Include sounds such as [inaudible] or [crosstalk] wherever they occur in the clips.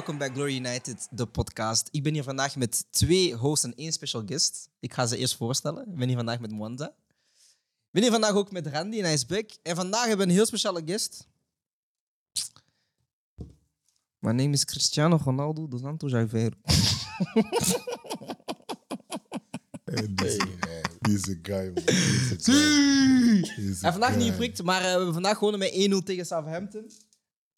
welkom bij Glory United, de podcast. Ik ben hier vandaag met twee hosts en één special guest. Ik ga ze eerst voorstellen. Ik ben hier vandaag met Mwanda. Ik ben hier vandaag ook met Randy en hij is back. En vandaag hebben we een heel speciale guest. My name is Cristiano Ronaldo dos Santos Aveiro. Hey, deze, deze guy, man. Guy. Deze Hij heeft vandaag niet guy. geprikt, maar eh, we hebben vandaag gewonnen met 1-0 tegen Southampton.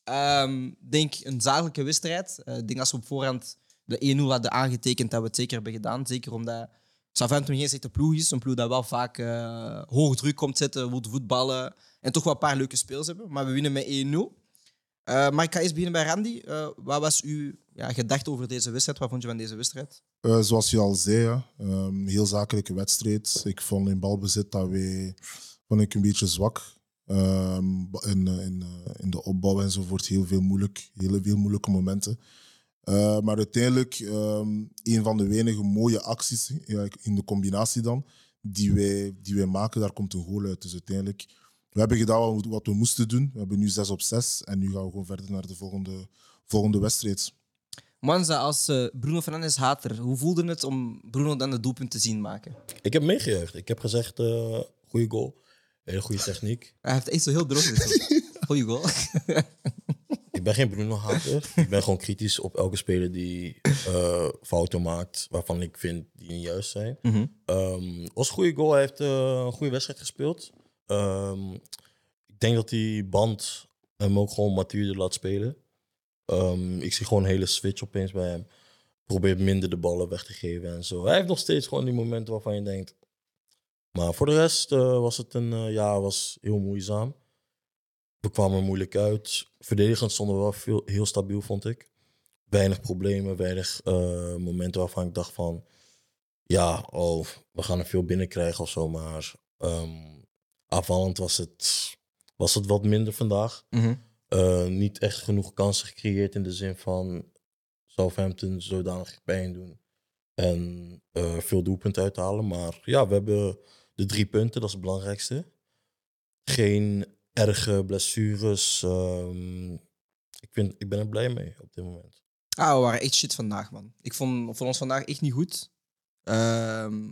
Ik denk een zakelijke wedstrijd. Eh, Ik denk als we op voorhand de 1-0 hadden aangetekend, dat we het zeker hebben gedaan. Zeker omdat Southampton geen slechte ploeg is. Een ploeg dat wel vaak eh, hoog druk komt zetten, wil voetballen en toch wel een paar leuke speels hebben. Maar we winnen met 1-0. Eh, maar ik ga eerst beginnen bij Randy. Wat was uw ja, gedachte over deze wedstrijd? Wat vond je van deze wedstrijd? Zoals je al zei, hè, ehm, heel zakelijke wedstrijd. Ik vond in balbezit dat wij vond ik een beetje zwak. Ehm, in, eh, in, eh, in de opbouw enzovoort heel veel moeilijk, heel veel moeilijke momenten. Eh, maar uiteindelijk ehm, een van de weinige mooie acties ja, in de combinatie dan, die wij, die wij maken, daar komt een goal uit. Dus uiteindelijk, we hebben gedaan wat we- wat we moesten doen. We hebben nu 6 op 6 en nu gaan we gewoon verder naar de volgende, volgende wedstrijd. Manza, als eh, Bruno Fernandes hater, hoe voelde het om Bruno dan het doelpunt te zien maken? Ik heb meegejuicht. Ik heb gezegd, eh goede goal. Hele goede techniek. [laughs] Hij heeft echt zo heel droog [laughs] gezien. Goeie goal. [laughs] Ik ben geen Bruno-hater. ik ben gewoon kritisch op elke speler die eh, fouten maakt waarvan ik vind die niet juist zijn. Ehm, was een goede goal. Hij heeft eh, een goede wedstrijd gespeeld. Ehm, ik denk dat die band hem ook gewoon matuurder laat spelen. Ehm, ik zie gewoon een hele switch opeens bij hem. Probeert minder de ballen weg te geven en zo. Hij heeft nog steeds gewoon die momenten waarvan je denkt. Maar voor de rest eh, was het een eh, ja, was heel moeizaam. We kwamen er moeilijk uit. Verdedigend stonden we wel veel, heel stabiel, vond ik. Weinig problemen, weinig eh, momenten waarvan ik dacht van... Ja, oh, we gaan er veel binnenkrijgen of zo. Maar ehm aanvallend was het, was het wat minder vandaag. Mhm. Niet echt genoeg kansen gecreëerd in de zin van Southampton zodanig pijn doen en veel doelpunten uithalen. Maar ja, we hebben de drie punten, dat is het belangrijkste. Geen erge blessures. ehm, ik, vind, ik ben er blij mee op dit moment. Ah, we waren echt shit vandaag, man. Ik vond, vond ons vandaag echt niet goed. Ehm,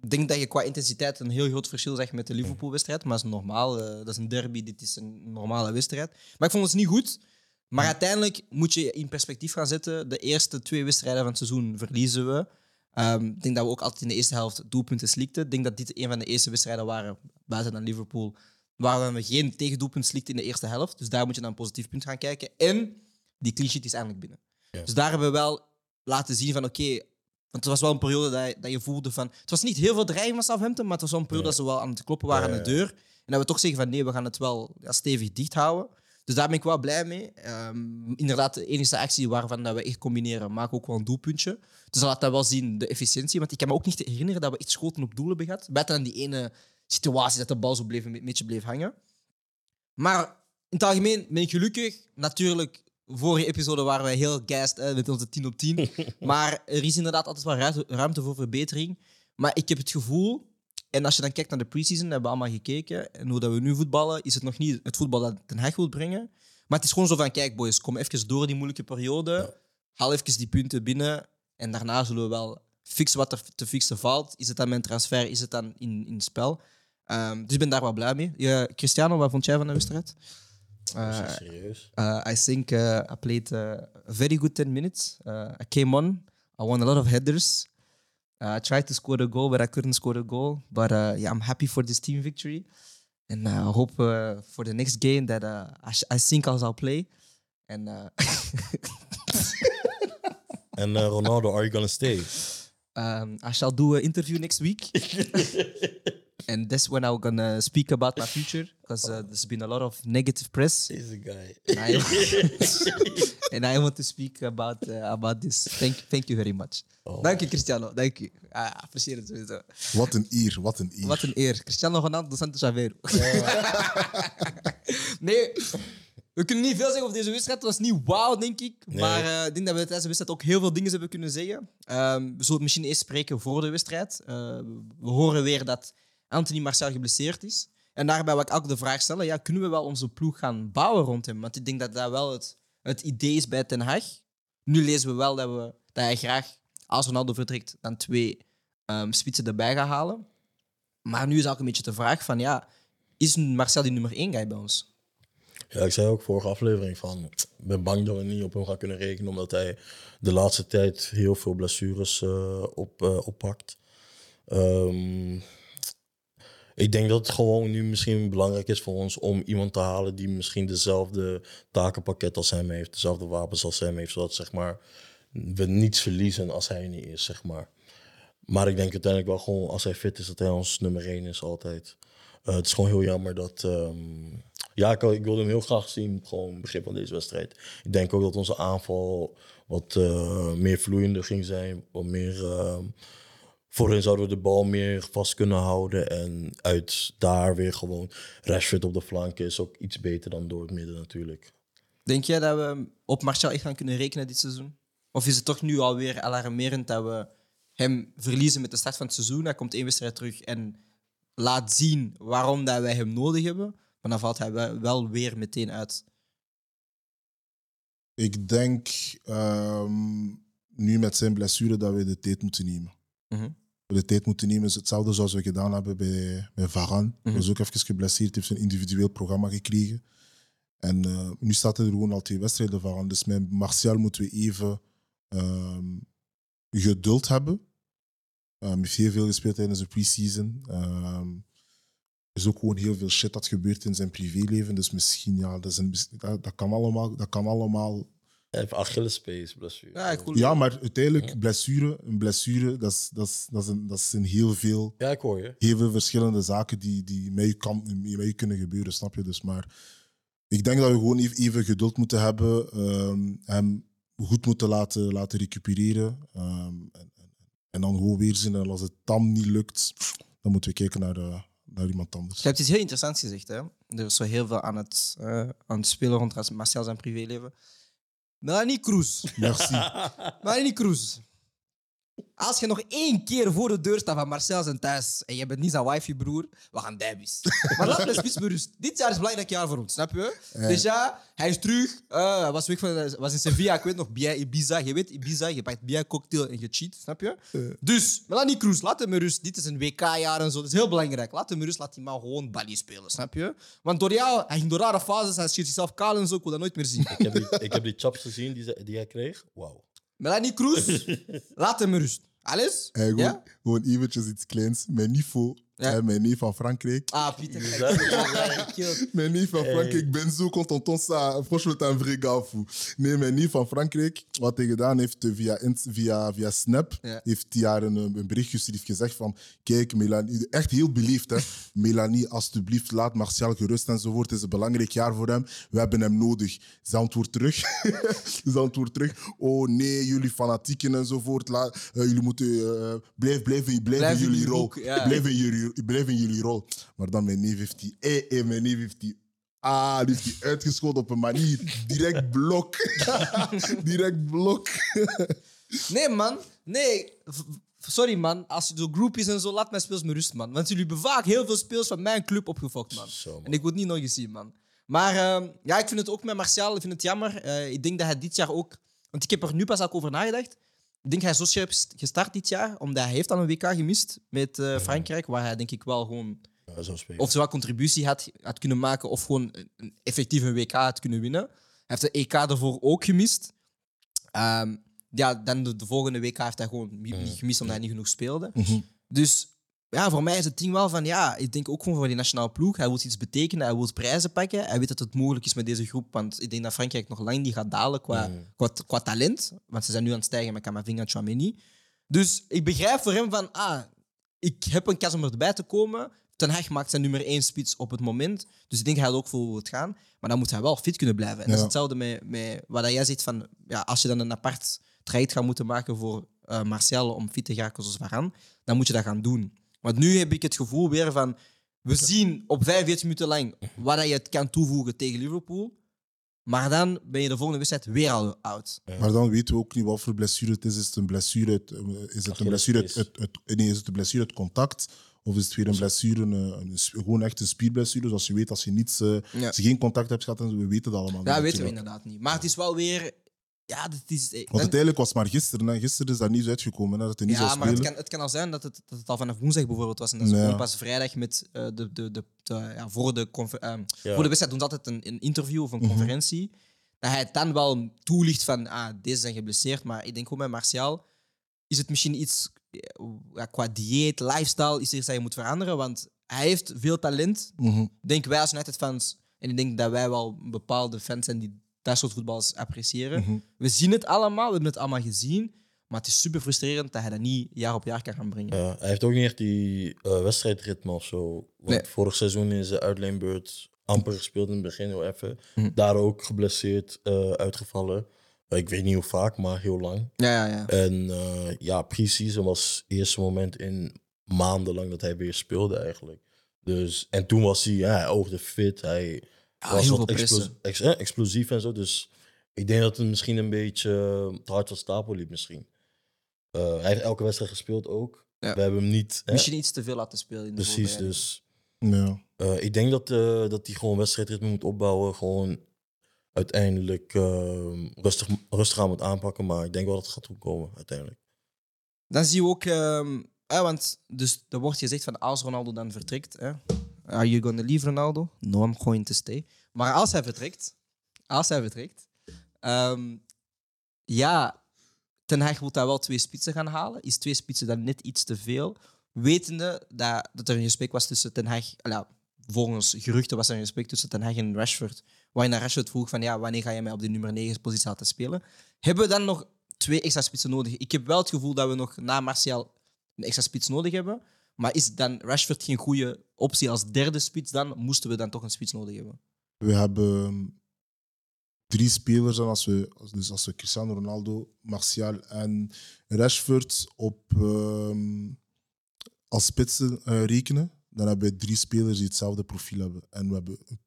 ik denk dat je qua intensiteit een heel groot verschil zegt met de Liverpool-wedstrijd. Maar dat is normaal. eh, dat is een derby, dit is een normale wedstrijd. Maar ik vond ons niet goed. Maar uiteindelijk moet je in perspectief gaan zetten. De eerste twee wedstrijden van het seizoen verliezen we. Ehm, ik denk dat we ook altijd in de eerste helft doelpunten slikten. Ik denk dat dit een van de eerste wedstrijden waren, buiten dan Liverpool, waar we geen tegendoelpunt slikten in de eerste helft. Dus daar moet je naar een positief punt gaan kijken. En die clean sheet is eindelijk binnen. Ja. Dus daar hebben we wel laten zien van oké, want het was wel een periode dat je, dat je voelde van... Het was niet heel veel dreiging van Southampton, maar het was wel een periode Ja. dat ze wel aan het kloppen waren Ja, aan de deur. En dat we toch zeggen van nee, we gaan het wel stevig dicht houden. Dus daar ben ik wel blij mee. Ehm, inderdaad, de enige actie waarvan dat we echt combineren, maakt ook wel een doelpuntje. Dus dat laat dat wel zien, de efficiëntie. Want ik kan me ook niet herinneren dat we echt schoten op doel hebben gehad. Buiten dan die ene situatie dat de bal zo bleef, een beetje bleef hangen. Maar in het algemeen ben ik gelukkig. Natuurlijk, vorige episode waren wij heel hè, met onze 10 op 10. [laughs] maar er is inderdaad altijd wel ruimte voor verbetering. Maar ik heb het gevoel, en als je dan kijkt naar de preseason, hebben we allemaal gekeken. En hoe dat we nu voetballen, is het nog niet het voetbal dat Den Haag wil brengen. Maar het is gewoon zo van, kijk boys, kom even door die moeilijke periode. Haal even die punten binnen. En daarna zullen we wel fixen wat er te fixen valt. Is het dan mijn transfer, is het dan in, in het spel? Ehm, dus ik ben daar wel blij mee. Ja, Cristiano, wat vond jij van de wedstrijd? Uh, Uh, serieus. uh, I think uh, I played a very good 10 minutes. I came on. I won a lot of headers. Uh, I tried to score a goal, but I couldn't score a goal. But uh, yeah, I'm happy for this team victory. And uh, I hope uh, for the next game that uh, I, sh- I think I'll play. And uh, [laughs] eh, Ronaldo, are you gonna stay? um, I shall do an interview next week. [laughs] and that's when I'm gonna speak about my future because uh, there's been a lot of negative press. Deze guy. I, [laughs] [laughs] and I want to speak about, uh, about this. Thank, thank you very much. Oh. Dank je, Cristiano. Dank je. Ah, apprecieer het sowieso. Wat een eer, wat een eer. Wat een eer. Cristiano Ronaldo Santos Aveiro. [laughs] nee, we kunnen niet veel zeggen over deze wedstrijd. Het was niet wauw, denk ik. Nee. Maar eh, ik denk dat we tijdens de wedstrijd ook heel veel dingen hebben kunnen zeggen. Ehm, we zullen misschien eerst spreken voor de wedstrijd. Eh, we horen weer dat Anthony Marcel geblesseerd is. En daarbij wil ik ook de vraag stellen, ja, kunnen we wel onze ploeg gaan bouwen rond hem? Want ik denk dat dat wel het, het idee is bij Ten Hag. Nu lezen we wel dat, we, dat hij graag, als Ronaldo vertrekt, dan twee ehm, spitsen erbij gaat halen. Maar nu is ook een beetje de vraag van, ja, is Marcel die nummer één guy bij ons? Ja, ik zei ook vorige aflevering van, ik ben bang dat we niet op hem gaan kunnen rekenen, omdat hij de laatste tijd heel veel blessures eh, op, eh, oppakt. Ehm, ik denk dat het gewoon nu misschien belangrijk is voor ons om iemand te halen die misschien dezelfde takenpakket als hem heeft, dezelfde wapens als hem heeft, zodat zeg maar, we niets verliezen als hij niet is, zeg maar. Maar ik denk uiteindelijk wel gewoon, als hij fit is, dat hij ons nummer één is altijd. Eh, het is gewoon heel jammer dat... ehm, ja, ik, ik wilde hem heel graag zien, gewoon begin van deze wedstrijd. Ik denk ook dat onze aanval wat eh, meer vloeiender ging zijn. Wat meer... ehm, voorin zouden we de bal meer vast kunnen houden. En uit daar weer gewoon Rashford op de flank is ook iets beter dan door het midden natuurlijk. Denk jij dat we op Martial echt gaan kunnen rekenen dit seizoen? Of is het toch nu alweer alarmerend dat we hem verliezen met de start van het seizoen? Hij komt één wedstrijd terug en laat zien waarom dat wij hem nodig hebben. Maar dan valt hij wel- wel weer meteen uit. Ik denk ehm, nu met zijn blessure dat we de tijd moeten nemen. Mhm. De tijd moeten nemen is hetzelfde zoals we gedaan hebben bij, bij Varane. Hij Mhm. was ook even geblesseerd, heeft een individueel programma gekregen. En eh, nu staat er gewoon al twee wedstrijden van. Dus met Martial moeten we even ehm, geduld hebben. Ehm, Hij heeft heel veel gespeeld tijdens de preseason. Ehm, er is ook gewoon heel veel shit dat gebeurt in zijn privéleven. Dus misschien, ja, dat, is een, dat, dat kan allemaal, dat kan allemaal Hij heeft Achillespees blessure. Ja, ik voel- ja, maar uiteindelijk, Ja. blessure, een blessure, dat, is, dat, is, dat, is een, dat zijn heel veel, Ja, ik hoor je. heel veel verschillende zaken die, die met, je kan, met je kunnen gebeuren, snap je? Dus maar ik denk dat we gewoon even, even geduld moeten hebben, ehm, hem goed moeten laten, laten recupereren. ehm, en, en, en dan gewoon weer zien. En als het dan niet lukt, dan moeten we kijken naar, eh, naar iemand anders. Je hebt iets heel interessants gezegd. Hè? Er is zo heel veel aan het, eh, aan het spelen rond Marcel zijn privéleven. Melanie Cruz. Merci. Melanie Cruz. Als je nog één keer voor de deur staat van Marcel zijn thuis en je bent niet zijn wifi, broer, we gaan dijbis. [laughs] Maar laat me spits berust. Dit jaar is een belangrijk jaar voor ons, snap je? Dus ja, hij is terug. Eh, hij was weg van, was in Sevilla, ik weet nog, Bia Ibiza. Je weet, Ibiza, je pakt Bia cocktail en je cheat, snap je? Dus, Melanie Cruz, laat hem rust. Dit is een WK-jaar en zo, dat is heel belangrijk. Laat hem rust, laat die man gewoon balie spelen, snap je? Want door jou, hij ging door rare fases, hij schiet zichzelf kaal en zo, ik wil dat nooit meer zien. Ik heb die, ik heb die chops gezien die, ze- die hij kreeg. Wauw. Melanie Cruz, [laughs] laat hem rust. Alles? Hey, gewoon, Ja? gewoon eventjes iets kleins. Mijn niveau, Ja. hè, mijn neef van Frankrijk. Ah, Pieter. Dus [laughs] Mijn neef van Frankrijk, ik ben zo content. Ça, franchement, un vrai gars fou. Nee, mijn neef van Frankrijk, wat hij gedaan heeft eh, via, via, via Snap, Ja. heeft hij haar een, een bericht gestuurd. heeft gezegd van, kijk, Melanie, echt heel beleefd, hè. [laughs] Melanie, alsjeblieft, laat Martial gerust enzovoort. Het is een belangrijk jaar voor hem. We hebben hem nodig. Ze antwoordt terug. [laughs] Ze antwoordt terug. Oh nee, jullie fanatieken enzovoort. La, eh, jullie moeten, eh, blijf, blijf, blijf, Blijf in in jullie rol. ja. Blijf in jullie, blijf in jullie rol. Maar dan mijn neef heeft die, eh, eh, mijn neef heeft die, ah, die heeft die uitgeschoten op een manier. Direct blok. [laughs] Direct blok. Nee, man. Nee. Sorry, man. Als je zo group is en zo, laat mijn speels me rust, man. Want jullie hebben vaak heel veel speels van mijn club opgefokt, man. Zo, man. En ik het niet nog eens zien, man. Maar ehm, ja, ik vind het ook met Martial, ik vind het jammer. Eh, ik denk dat hij dit jaar ook... Want ik heb er nu pas ook over nagedacht. Ik denk hij zo scherp st- gestart dit jaar, omdat hij heeft al een WK gemist met eh, Frankrijk, waar hij denk ik wel gewoon Ja, of wat contributie had, had kunnen maken of gewoon een, effectief een WK had kunnen winnen. Hij heeft de EK ervoor ook gemist. Ehm, ja, dan de, de volgende WK heeft hij gewoon niet niet gemist omdat hij niet genoeg speelde. Dus ja, voor mij is het ding wel van ja, ik denk ook gewoon voor die nationale ploeg. Hij wil iets betekenen, hij wil prijzen pakken. Hij weet dat het mogelijk is met deze groep, want ik denk dat Frankrijk nog lang niet gaat dalen qua, qua, qua talent. Want ze zijn nu aan het stijgen met Camavinga en Chouameni. Dus ik begrijp voor hem van, ah, ik heb een kans om erbij te komen. Ten Hag maakt zijn nummer één spits op het moment. Dus ik denk hij had ook voor het gaan. Maar dan moet hij wel fit kunnen blijven. En dat is hetzelfde met, met wat jij zegt van... Ja, als je dan een apart traject gaat moeten maken voor eh, Marcel om fit te geraken zoals Varane, dan moet je dat gaan doen. Want nu heb ik het gevoel weer van... We zien op 45 minuten lang wat je het kan toevoegen tegen Liverpool. Maar dan ben je de volgende wedstrijd weer al oud. Maar dan weten we ook niet wat voor blessure het is. Is het een blessure uit, eh, is het een blessure uit, uit, uit- nee, is het een blessure uit contact? Of is het weer een blessure, een, een, gewoon echt een spierblessure. Zoals je weet, als je, niets, eh, Ja. als je geen contact hebt gehad, en we weten het allemaal. Ja, niet weten we inderdaad niet. Maar het is wel weer... Ja, het is... Want dan- uiteindelijk was het maar gisteren. Hè. Gisteren is daar niet uitgekomen, hè, dat hij niet ja, zou maar het kan, het kan al zijn dat het, dat het al vanaf woensdag bijvoorbeeld was. En dat ze Ja. gewoon pas vrijdag met eh, de, de, de, de- ja, voor, de ehm, Ja. voor de wedstrijd doen ze altijd een, een interview of een Mhm. conferentie. Dat hij het dan wel toelicht van, ah, deze zijn geblesseerd. Maar ik denk gewoon bij Martial is het misschien iets ja, qua dieet, lifestyle, is er iets dat je moet veranderen. Want hij heeft veel talent. Mhm. Denk wij als United-fans, en ik denk dat wij wel bepaalde fans zijn die dat soort voetballers appreciëren. Mhm. We zien het allemaal, we hebben het allemaal gezien. Maar het is super frustrerend dat hij dat niet jaar op jaar kan gaan brengen. Ja, hij heeft ook niet echt die eh, wedstrijdritme of zo. Want Nee. vorig seizoen in zijn uitleenbeurt amper gespeeld in het begin heel even. Mhm. Daar ook geblesseerd, eh, uitgevallen. Eh, ik weet niet hoe vaak, maar heel lang. Ja, ja, ja. En ja, pre-season was het eerste moment in maandenlang dat hij weer speelde eigenlijk. Dus, en toen was hij, ja, hij oogde fit. Hij Ja, was heel wat veel explos- pressen. ex- eh, explosief en zo. Dus ik denk dat het misschien een beetje eh, te hard van stapel liep misschien. Eh, hij heeft elke wedstrijd gespeeld ook. Ja. We hebben hem niet... hè, Misschien iets te veel laten spelen in de Precies, dus Ja. eh, ik denk dat, eh, dat hij gewoon wedstrijdritme moet opbouwen. Gewoon uiteindelijk eh, rustig, rustig aan moet aanpakken. Maar ik denk wel dat het gaat goed komen uiteindelijk. Dan zie je ook, ehm, eh, want dus er wordt gezegd van als Ronaldo dan vertrekt, hè, are you gonna leave Ronaldo? No, I'm going to stay. Maar als hij vertrekt, als hij vertrekt, ehm, ja, Ten Hag wil daar wel twee spitsen gaan halen. Is twee spitsen dan net iets te veel? Wetende dat, dat er een gesprek was tussen Ten Hag, ah ja, volgens geruchten was er een gesprek tussen Ten Hag en Rashford, waarin Rashford vroeg van ja, wanneer ga je mij op de nummer 9 positie laten spelen? Hebben we dan nog twee extra spitsen nodig? Ik heb wel het gevoel dat we nog na Martial een extra spits nodig hebben. Maar is dan Rashford geen goede optie als derde spits dan? Moesten we dan toch een spits nodig hebben? We hebben drie spelers. En als we, dus als we Cristiano Ronaldo, Martial en Rashford op, ehm, als spitsen eh, rekenen, dan hebben we drie spelers die hetzelfde profiel hebben. En we hebben een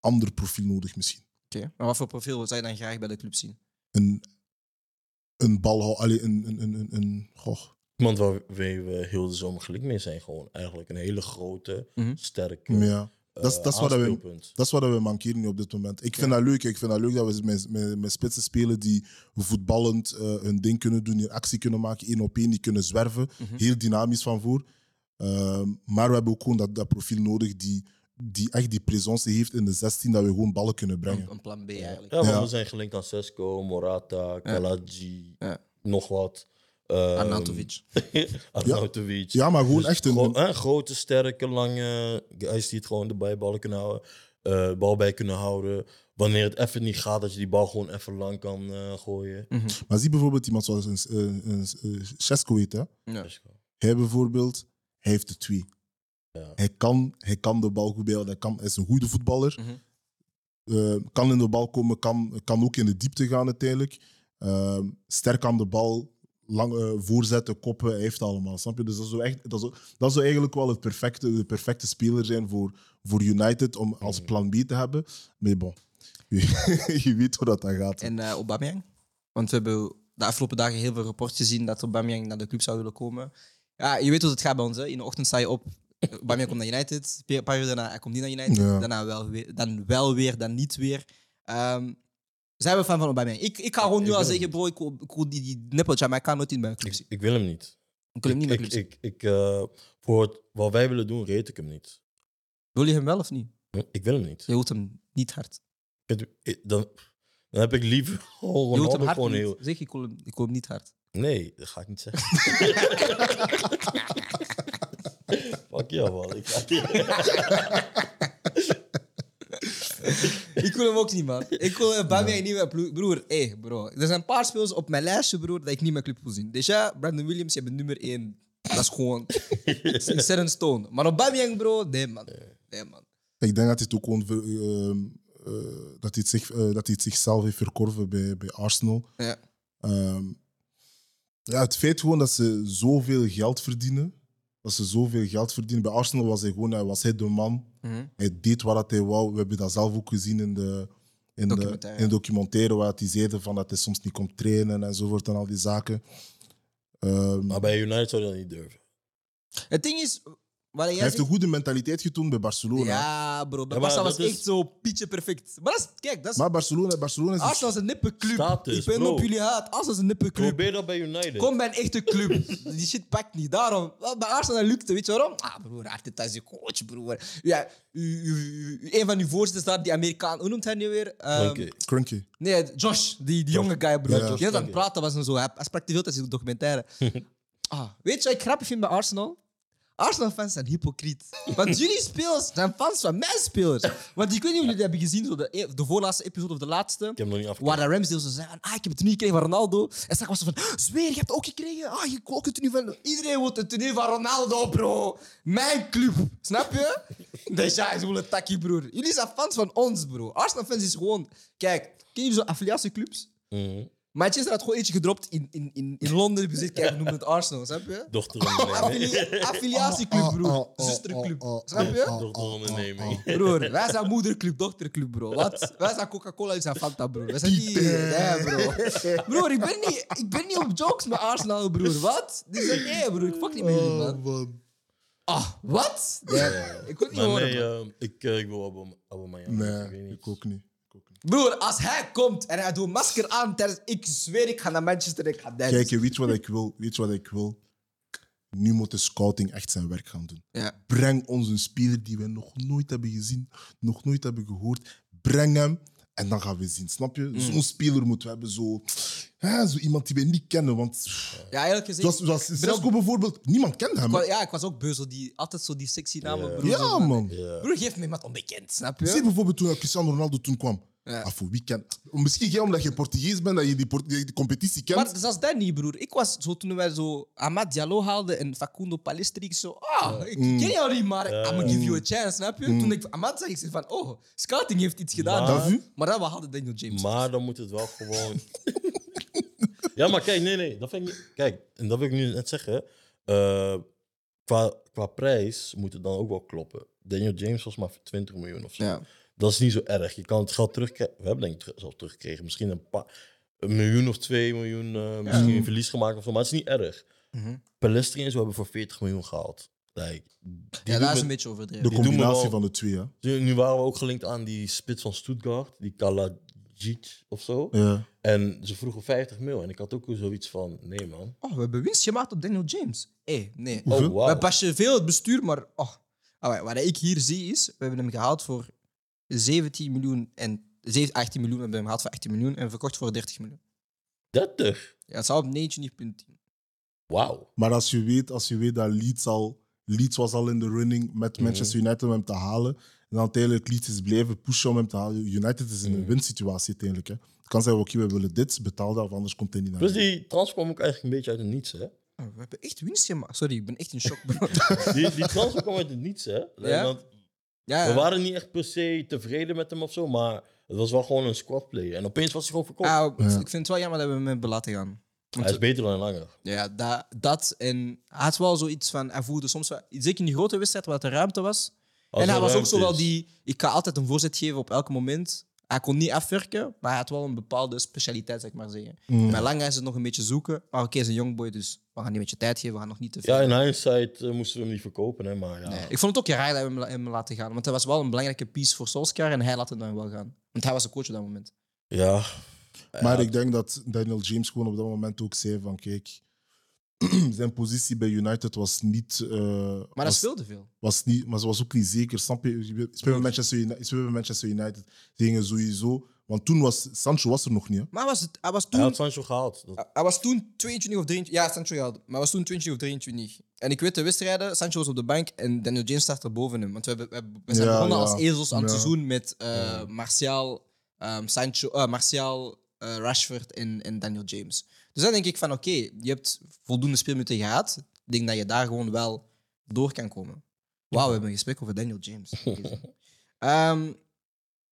ander profiel nodig misschien. Oké. Maar wat voor profiel zou je dan graag bij de club zien? Een, een bal, allee, een, een, een, een, een goh, Iemand waar we heel de zomer gelijk mee zijn. Gewoon eigenlijk een hele grote, Mhm. sterke ja. Dat is- eh, dat is wat we-. Dat is wat we mankeren nu op dit moment. Ik vind dat leuk. Ik vind dat leuk dat we met, met, met spitsen spelen die voetballend eh, hun ding kunnen doen, die actie kunnen maken, één op één, die kunnen zwerven. Mhm. Heel dynamisch van voor. Ehm, maar we hebben ook gewoon dat, dat profiel nodig die, die echt die presence heeft in de 16, dat we gewoon ballen kunnen brengen. Een, een plan B eigenlijk. Ja, want Ja. we zijn gelinkt aan Sesko, Morata, Kalaji, Ja. nog wat. Ehm, Arnautovic. [laughs] Arnautovic. Ja, maar gewoon Dus echt een... gro- grote, sterke, lange guys die het gewoon erbij ballen kunnen houden. eh, bal bij kunnen houden. Wanneer het even niet gaat, dat je die bal gewoon even lang kan eh, gooien. Mhm. Maar zie bijvoorbeeld iemand zoals een, een, een, een Cesco heet, hè? Ja. Hij bijvoorbeeld, hij heeft de twee. Ja. Hij kan, hij kan de bal goed bijhouden. Hij, kan, hij is een goede voetballer. Mhm. Eh, kan in de bal komen, kan, kan ook in de diepte gaan uiteindelijk. Ehm, sterk aan de bal, lang, eh, voorzetten, koppen, hij heeft allemaal. Snap je? Dus dat zou, echt, dat zou, dat zou eigenlijk wel het perfecte, de perfecte speler zijn voor, voor United om als Mhm. plan B te hebben. Maar bon, je, [laughs] weet hoe dat dan gaat. En eh Aubameyang? Want we hebben de afgelopen dagen heel veel rapporten gezien dat Aubameyang naar de club zou willen komen. Ja, je weet hoe het gaat bij ons. Hè. In de ochtend sta je op, Aubameyang komt naar United. Een paar uur daarna, hij komt niet naar United. Ja. Daarna wel weer, dan wel weer, dan niet weer. Ehm, zijn we fan van Aubameyang? Ik, ik ga gewoon nu al zeggen, bro, ik wil, ik wil die, die ik kan nooit in bij een club Ik, zien. ik wil hem niet. Ik wil hem niet ik, een club ik, eh, voor wat wij willen doen, reed ik hem niet. Wil je hem wel of niet? Ik wil hem niet. Je wilt hem niet hard. Ik- ik- Dan, dan heb ik liever [laughs] hem Ronaldo hard gewoon niet. heel... Zeg, ik wil, hem, ik wil hem niet hard. Nee, dat ga ik niet zeggen. [laughs] [laughs] Fuck ja, man. Ik ga wil hem ook niet, man. Ik wil Aubameyang niet meer. Broer, hé, bro. Er zijn een paar spelers op mijn lijstje, broer, dat ik niet meer club wil zien. Dus ja, Brandon Williams, je bent nummer één. Dat is gewoon... [laughs] een set in stone. Maar Aubameyang, bro, nee, man. Nee, man. Ik denk dat hij ook gewoon eh, dat, hij het zich, eh, dat hij zichzelf heeft verkorven bij, bij Arsenal. Ja. Ehm, ja, het feit gewoon dat ze zoveel geld verdienen. Dat ze zoveel geld verdienen. Bij Arsenal was hij gewoon hij was hij de man. Mhm. Hij deed wat hij wou. We hebben dat zelf ook gezien in de, in de, Documentaire, in documentaire. Waar hij zeiden van dat hij soms niet komt trainen enzovoort en al die zaken. Ehm, Maar bij United zou je dat niet durven. Het ding is, Jij Hij heeft zegt- een goede mentaliteit getoond bij Barcelona. Ja, bro. Ja, Barça maar was is- echt zo pietje perfect. Maar dat is, kijk, dat is... Maar Barcelona, Barcelona is... Arsenal is een nippe club. Status, ik ben bro. op jullie haat. Arsenal is een nippe club. Probeer dat bij United. Kom bij een echte club. [laughs] Die shit pakt niet. Daarom. Bij Arsenal lukt het. Weet je waarom? Ah, broer. Arteta is je coach, broer. Ja, u, u, u- een van uw voorzitters daar, die Amerikaan. Hoe noemt hij nu weer? Ehm, Oké. Cranky. Nee, Josh. Die, die jonge guy, broer. Ja, Josh die aan het praten was en zo. Hij, hij sprak te veel tijdens de documentaire. [laughs] ah, weet je wat ik grappig vind bij Arsenal? Arsenal-fans zijn hypocriet. Want [laughs] jullie spelers zijn fans van mijn spelers. Want ik weet niet of jullie dat hebben gezien, zo de, e- de voorlaatste episode of de laatste. Ik heb nog niet afgekeken. Waar de Ramsdale zo zei van, ah, ik heb het tenue gekregen van Ronaldo. En straks was ze van, zweer, je hebt het ook gekregen? Ah, je ook het tenue van... Iedereen wil het tenue van Ronaldo, bro. Mijn club. Snap je? Dus ja, ze willen takkie, broer. Jullie zijn fans van ons, bro. Arsenal-fans is gewoon... Kijk, ken jullie zo affiliatieclubs? Mhm. Manchester had gewoon eentje gedropt in, in, in, in Londen. Ze kijk, we noemen het Arsenal, snap je? Dochteronderneming. [laughs] Affili affiliatieclub, broer. oh, oh, Zusterclub. oh, oh, Snap je? Dochteronderneming. Broer, wij zijn moederclub, dochterclub, bro. Wat? Wij zijn Coca-Cola, jullie zijn Fanta, bro. Wij zijn niet... Nee, bro. Broer, ik ben niet, ik ben niet op jokes met Arsenal, broer. Wat? Die zeggen, nee, broer, ik fuck niet met jullie, Oh, man. Ah, wat? Nee, ik wil het niet Maar horen, nee, man. eh, ik, eh, ik wil Aubameyang. Nee, ik weet niet. ik ook niet. Broer, als hij komt en hij doet een masker aan tijdens... Ik zweer, ik ga naar Manchester en ik ga dansen. Kijk, weet je wat ik wil? Weet je wat ik wil? Nu moet de scouting echt zijn werk gaan doen. Ja. Breng ons een speler die we nog nooit hebben gezien, nog nooit hebben gehoord. Breng hem en dan gaan we zien. Snap je? Zo'n speler moeten we hebben. Zo, hè, zo iemand die we niet kennen. Want Ja, eigenlijk gezegd... zoals, zoals Sesko bijvoorbeeld, niemand kende hem. hè? ja, ik was ook beu, zo die, altijd zo die sexy namen, broer. Ja, man. Broer, geef me iemand onbekend, snap je? Zie bijvoorbeeld toen Cristiano Ronaldo toen kwam. Ja. Ah, voor wie kent? Misschien jij omdat je Portugees bent, dat je die, Port- die competitie kent. Maar zelfs dat niet, broer. Ik was zo toen wij zo Amad Diallo haalden en Facundo Palestri. Ik zo, ah, ik ken jou niet, maar I'm gonna give you a chance, snap je? Toen ik Amad zag, ik zei van, oh, scouting heeft iets gedaan. Maar- Maar, maar dan we hadden Daniel James. Maar dan moet het wel gewoon. [laughs] ja, maar kijk, nee, nee. Dat vind ik. Kijk, en dat wil ik nu net zeggen. eh, qua, qua prijs moet het dan ook wel kloppen. Daniel James was maar 20 miljoen of zo. Ja. Dat is niet zo erg. Je kan het geld terugkrijgen. We hebben denk ik zelf teruggekregen. Misschien een, paar, een miljoen of twee miljoen. eh, misschien een verlies gemaakt of zo. Maar het is niet erg. Pelestri en zo hebben voor 40 miljoen gehaald. Like, Ja, dat is een beetje de overdreven. me combinatie wel- van de twee, hè? Nu waren we ook gelinkt aan die spits van Stuttgart. Die Kalajic of zo. Ja. En ze vroegen 50 mil. En ik had ook zoiets van, nee man. Oh, we hebben winst gemaakt op Daniel James. Hé, nee. Hoeveel? Oh, We wauw. passen veel het bestuur, maar... Oh. Ah, wat ik hier zie is, we hebben hem gehaald voor 17 miljoen en... 17, 18 miljoen, we hebben hem gehaald voor 18 miljoen en verkocht voor 30 miljoen. 30? Ja, het zou op 29.10. Wauw. Maar als je weet, als je weet dat Leeds, al, Leeds was al in de running met Mhm. Manchester United om hem te halen. En dan uiteindelijk Leeds is blijven pushen om hem te halen. United is in Mhm. een winsituatie uiteindelijk. Hè. Het kan zeggen, oké, we willen dit, betaal dat, of anders komt hij niet naar je. die transfer kwam ook eigenlijk een beetje uit het niets, hè? Oh, we hebben echt winst gemaakt. Sorry, ik ben echt in shock. [laughs] Die, die transfer kwam uit het niets, hè? Ja? Want ja, we waren niet echt per se tevreden met hem of zo, maar het was wel gewoon een squad player. En opeens was hij gewoon verkocht. Ah, Ja. Ik vind het wel jammer dat we hem hebben laten gaan. Want, hij is beter dan langer. ja, dat, dat en hij had wel zoiets van... Hij voelde soms wel... Zeker in die grote wedstrijd, waar er ruimte was. Als en hij was ook ruimte zo wel is. die... Ik kan altijd een voorzet geven op elk moment. Hij kon niet afwerken, maar hij had wel een bepaalde specialiteit, zeg maar zeggen. Mm. Met Lange is het nog een beetje zoeken. Maar oké, hij is een jongboy, dus we gaan niet met je tijd geven. We gaan nog niet te veel. Ja, in hindsight eh, moesten we hem niet verkopen, hè? Maar ja. Nee, ik vond het ook raar dat we hem, la- hem laten gaan. Want hij was wel een belangrijke piece voor Solskjaer en hij laat het dan wel gaan. Want hij was de coach op dat moment. Ja. Maar ik denk dat Daniel James gewoon op dat moment ook zei van, kijk, [clears throat] zijn positie bij United was niet... eh, Maar dat was, is veel was niet, maar ze was ook niet zeker. Snap je? Bij Manchester United. Manchester United. Ze gingen sowieso... Want toen was... Sancho was er nog niet, hè? Maar hij was, het, hij was Hij toen... had Sancho gehaald. Dat- Hij was toen 22 of 23. Ja, Sancho gehaald. Maar hij was toen 22 of 23. En ik weet de wedstrijden, Sancho was op de bank en Daniel James startte boven hem. Want we, hebben, we, hebben- we zijn Ja, begonnen ja. als ezels aan het Ja. seizoen met eh, Martial, ehm, Sancho, eh, Martial eh, Rashford en, en Daniel James. Dus dan denk ik van oké, je hebt voldoende speelminuten gehad. Ik denk dat je daar gewoon wel door kan komen. Wauw, we hebben een gesprek over Daniel James. [laughs] Ehm,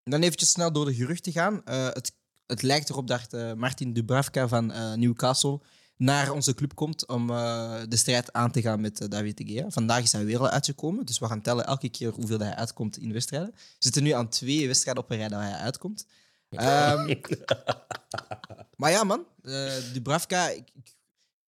dan eventjes snel door de geruchten gaan. Eh, het, het lijkt erop dat eh, Martin Dubravka van eh, Newcastle naar onze club komt om de strijd aan te gaan met David de Gea. Vandaag is hij weer al uitgekomen, dus we gaan tellen elke keer hoeveel hij uitkomt in wedstrijden. We zitten nu aan twee wedstrijden op een rij dat hij uitkomt. Ehm, [laughs] maar ja, man, eh Dubravka, ik, ik-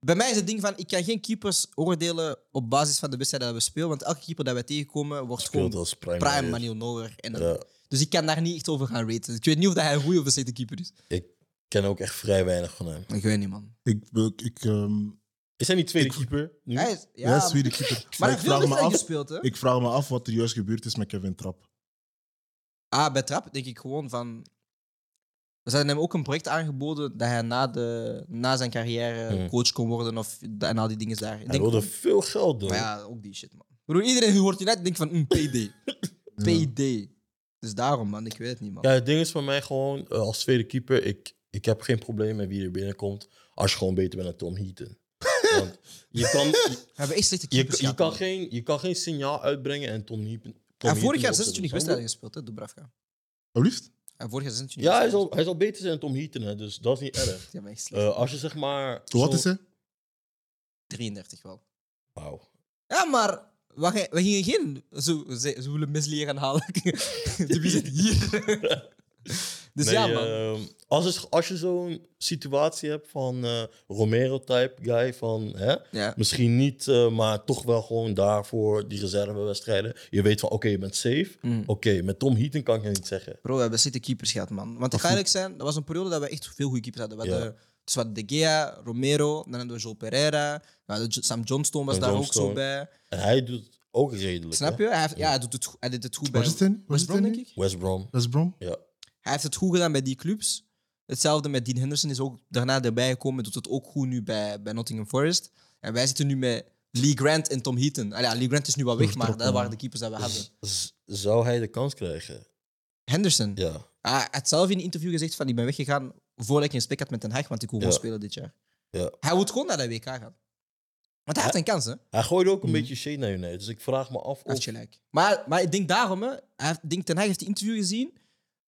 Bij mij is het ding van, ik kan geen keepers oordelen op basis van de wedstrijden dat we spelen, want elke keeper dat wij tegenkomen wordt Speelt gewoon als prime. prime Manuel. Neuer. En, Ja. Dus ik kan daar niet echt over gaan raten. Ik weet niet of dat hij een goede of een slechte keeper is. Ik ken ook echt vrij weinig van hem. Ik weet niet, man. Ik, ik, ik, ehm, Is hij niet tweede Ik- keeper? Nu? Hij is, ja, ja, is tweede keeper. [laughs] maar ik vraag, me af, gespeeld, hè? ik vraag me af wat er juist gebeurd is met Kevin Trapp. Ah, bij Trap denk ik gewoon van... We hadden hem ook een project aangeboden dat hij na, de, na zijn carrière Hmm. coach kon worden of, en al die dingen daar. Ik Hij denk wilde veel geld doen. Maar ja, ook die shit, man. Ik bedoel, iedereen die hoort United denkt van, mm, PD. [laughs] PD. Dus daarom, man. Ik weet het niet, man. Ja, het ding is voor mij gewoon, eh, als tweede keeper, ik, ik heb geen probleem met wie er binnenkomt. Als je gewoon beter bent dan Tom Heaton. [laughs] Want je kan, je, We hebben echt slechte je, keepers je gehad, kan man. geen, je kan geen signaal uitbrengen en Tom Heaton. Tom heeft vorig Heaton jaar op te 26 doen. wedstrijden gespeeld, hè, Dubravka. Alsjeblieft. Hij heeft vorig jaar 26 Ja, hij zal, hij zal beter zijn dan Tom Heaton, hè, dus dat is niet erg. gespeeld. [laughs] Ja, maar echt slecht. Eh, als je zeg maar... Wat zo- is hij? 33 wel. Wauw. Ja, maar we, gaan- we gingen geen zo, ze, zo willen misleren halen. [laughs] De wie zit hier? [laughs] dus Nee, ja, man. ehm, als, het, als je zo'n situatie hebt van eh, Romero-type guy, van hè, ja. misschien niet, eh, maar toch wel gewoon daarvoor die reservewedstrijden. Je weet van, oké, je bent safe. Mm. Oké, met Tom Heaton kan ik je niet zeggen. Bro, we hebben slechte keepers gehad, man. Want ik ga eerlijk zijn, dat was een periode dat we echt veel goede keepers hadden. We Ja. hadden dus we hadden De Gea, Romero, dan hadden we Joel Pereira. We Sam Johnstone was En daar ook zo bij. En hij doet het ook redelijk. Snap je? Hij, heeft, ja, hij, doet het, hij deed het goed bij West Brom, denk ik. West Brom. West Brom? Ja. Hij heeft het goed gedaan bij die clubs. Hetzelfde met Dean Henderson is ook daarna erbij gekomen. Doet het ook goed nu bij, bij Nottingham Forest. En wij zitten nu met Lee Grant en Tom Heaton. Ja, Lee Grant is nu wel weg, maar dat waren de keepers dat we hadden. Z- zou hij de kans krijgen? Henderson. Ja. Ah, hij had zelf in een interview gezegd van ik ben weggegaan voordat ik een spek had met Den Haag, want ik wil gewoon Ja. spelen dit jaar. Ja. Hij moet gewoon naar de WK gaan. Want hij heeft een kans, hè? Hij gooide ook een Mhm. beetje shade naar United. Dus ik vraag me af of... Maar, maar ik denk daarom, hè. Hij denk Ten Hag heeft die interview gezien.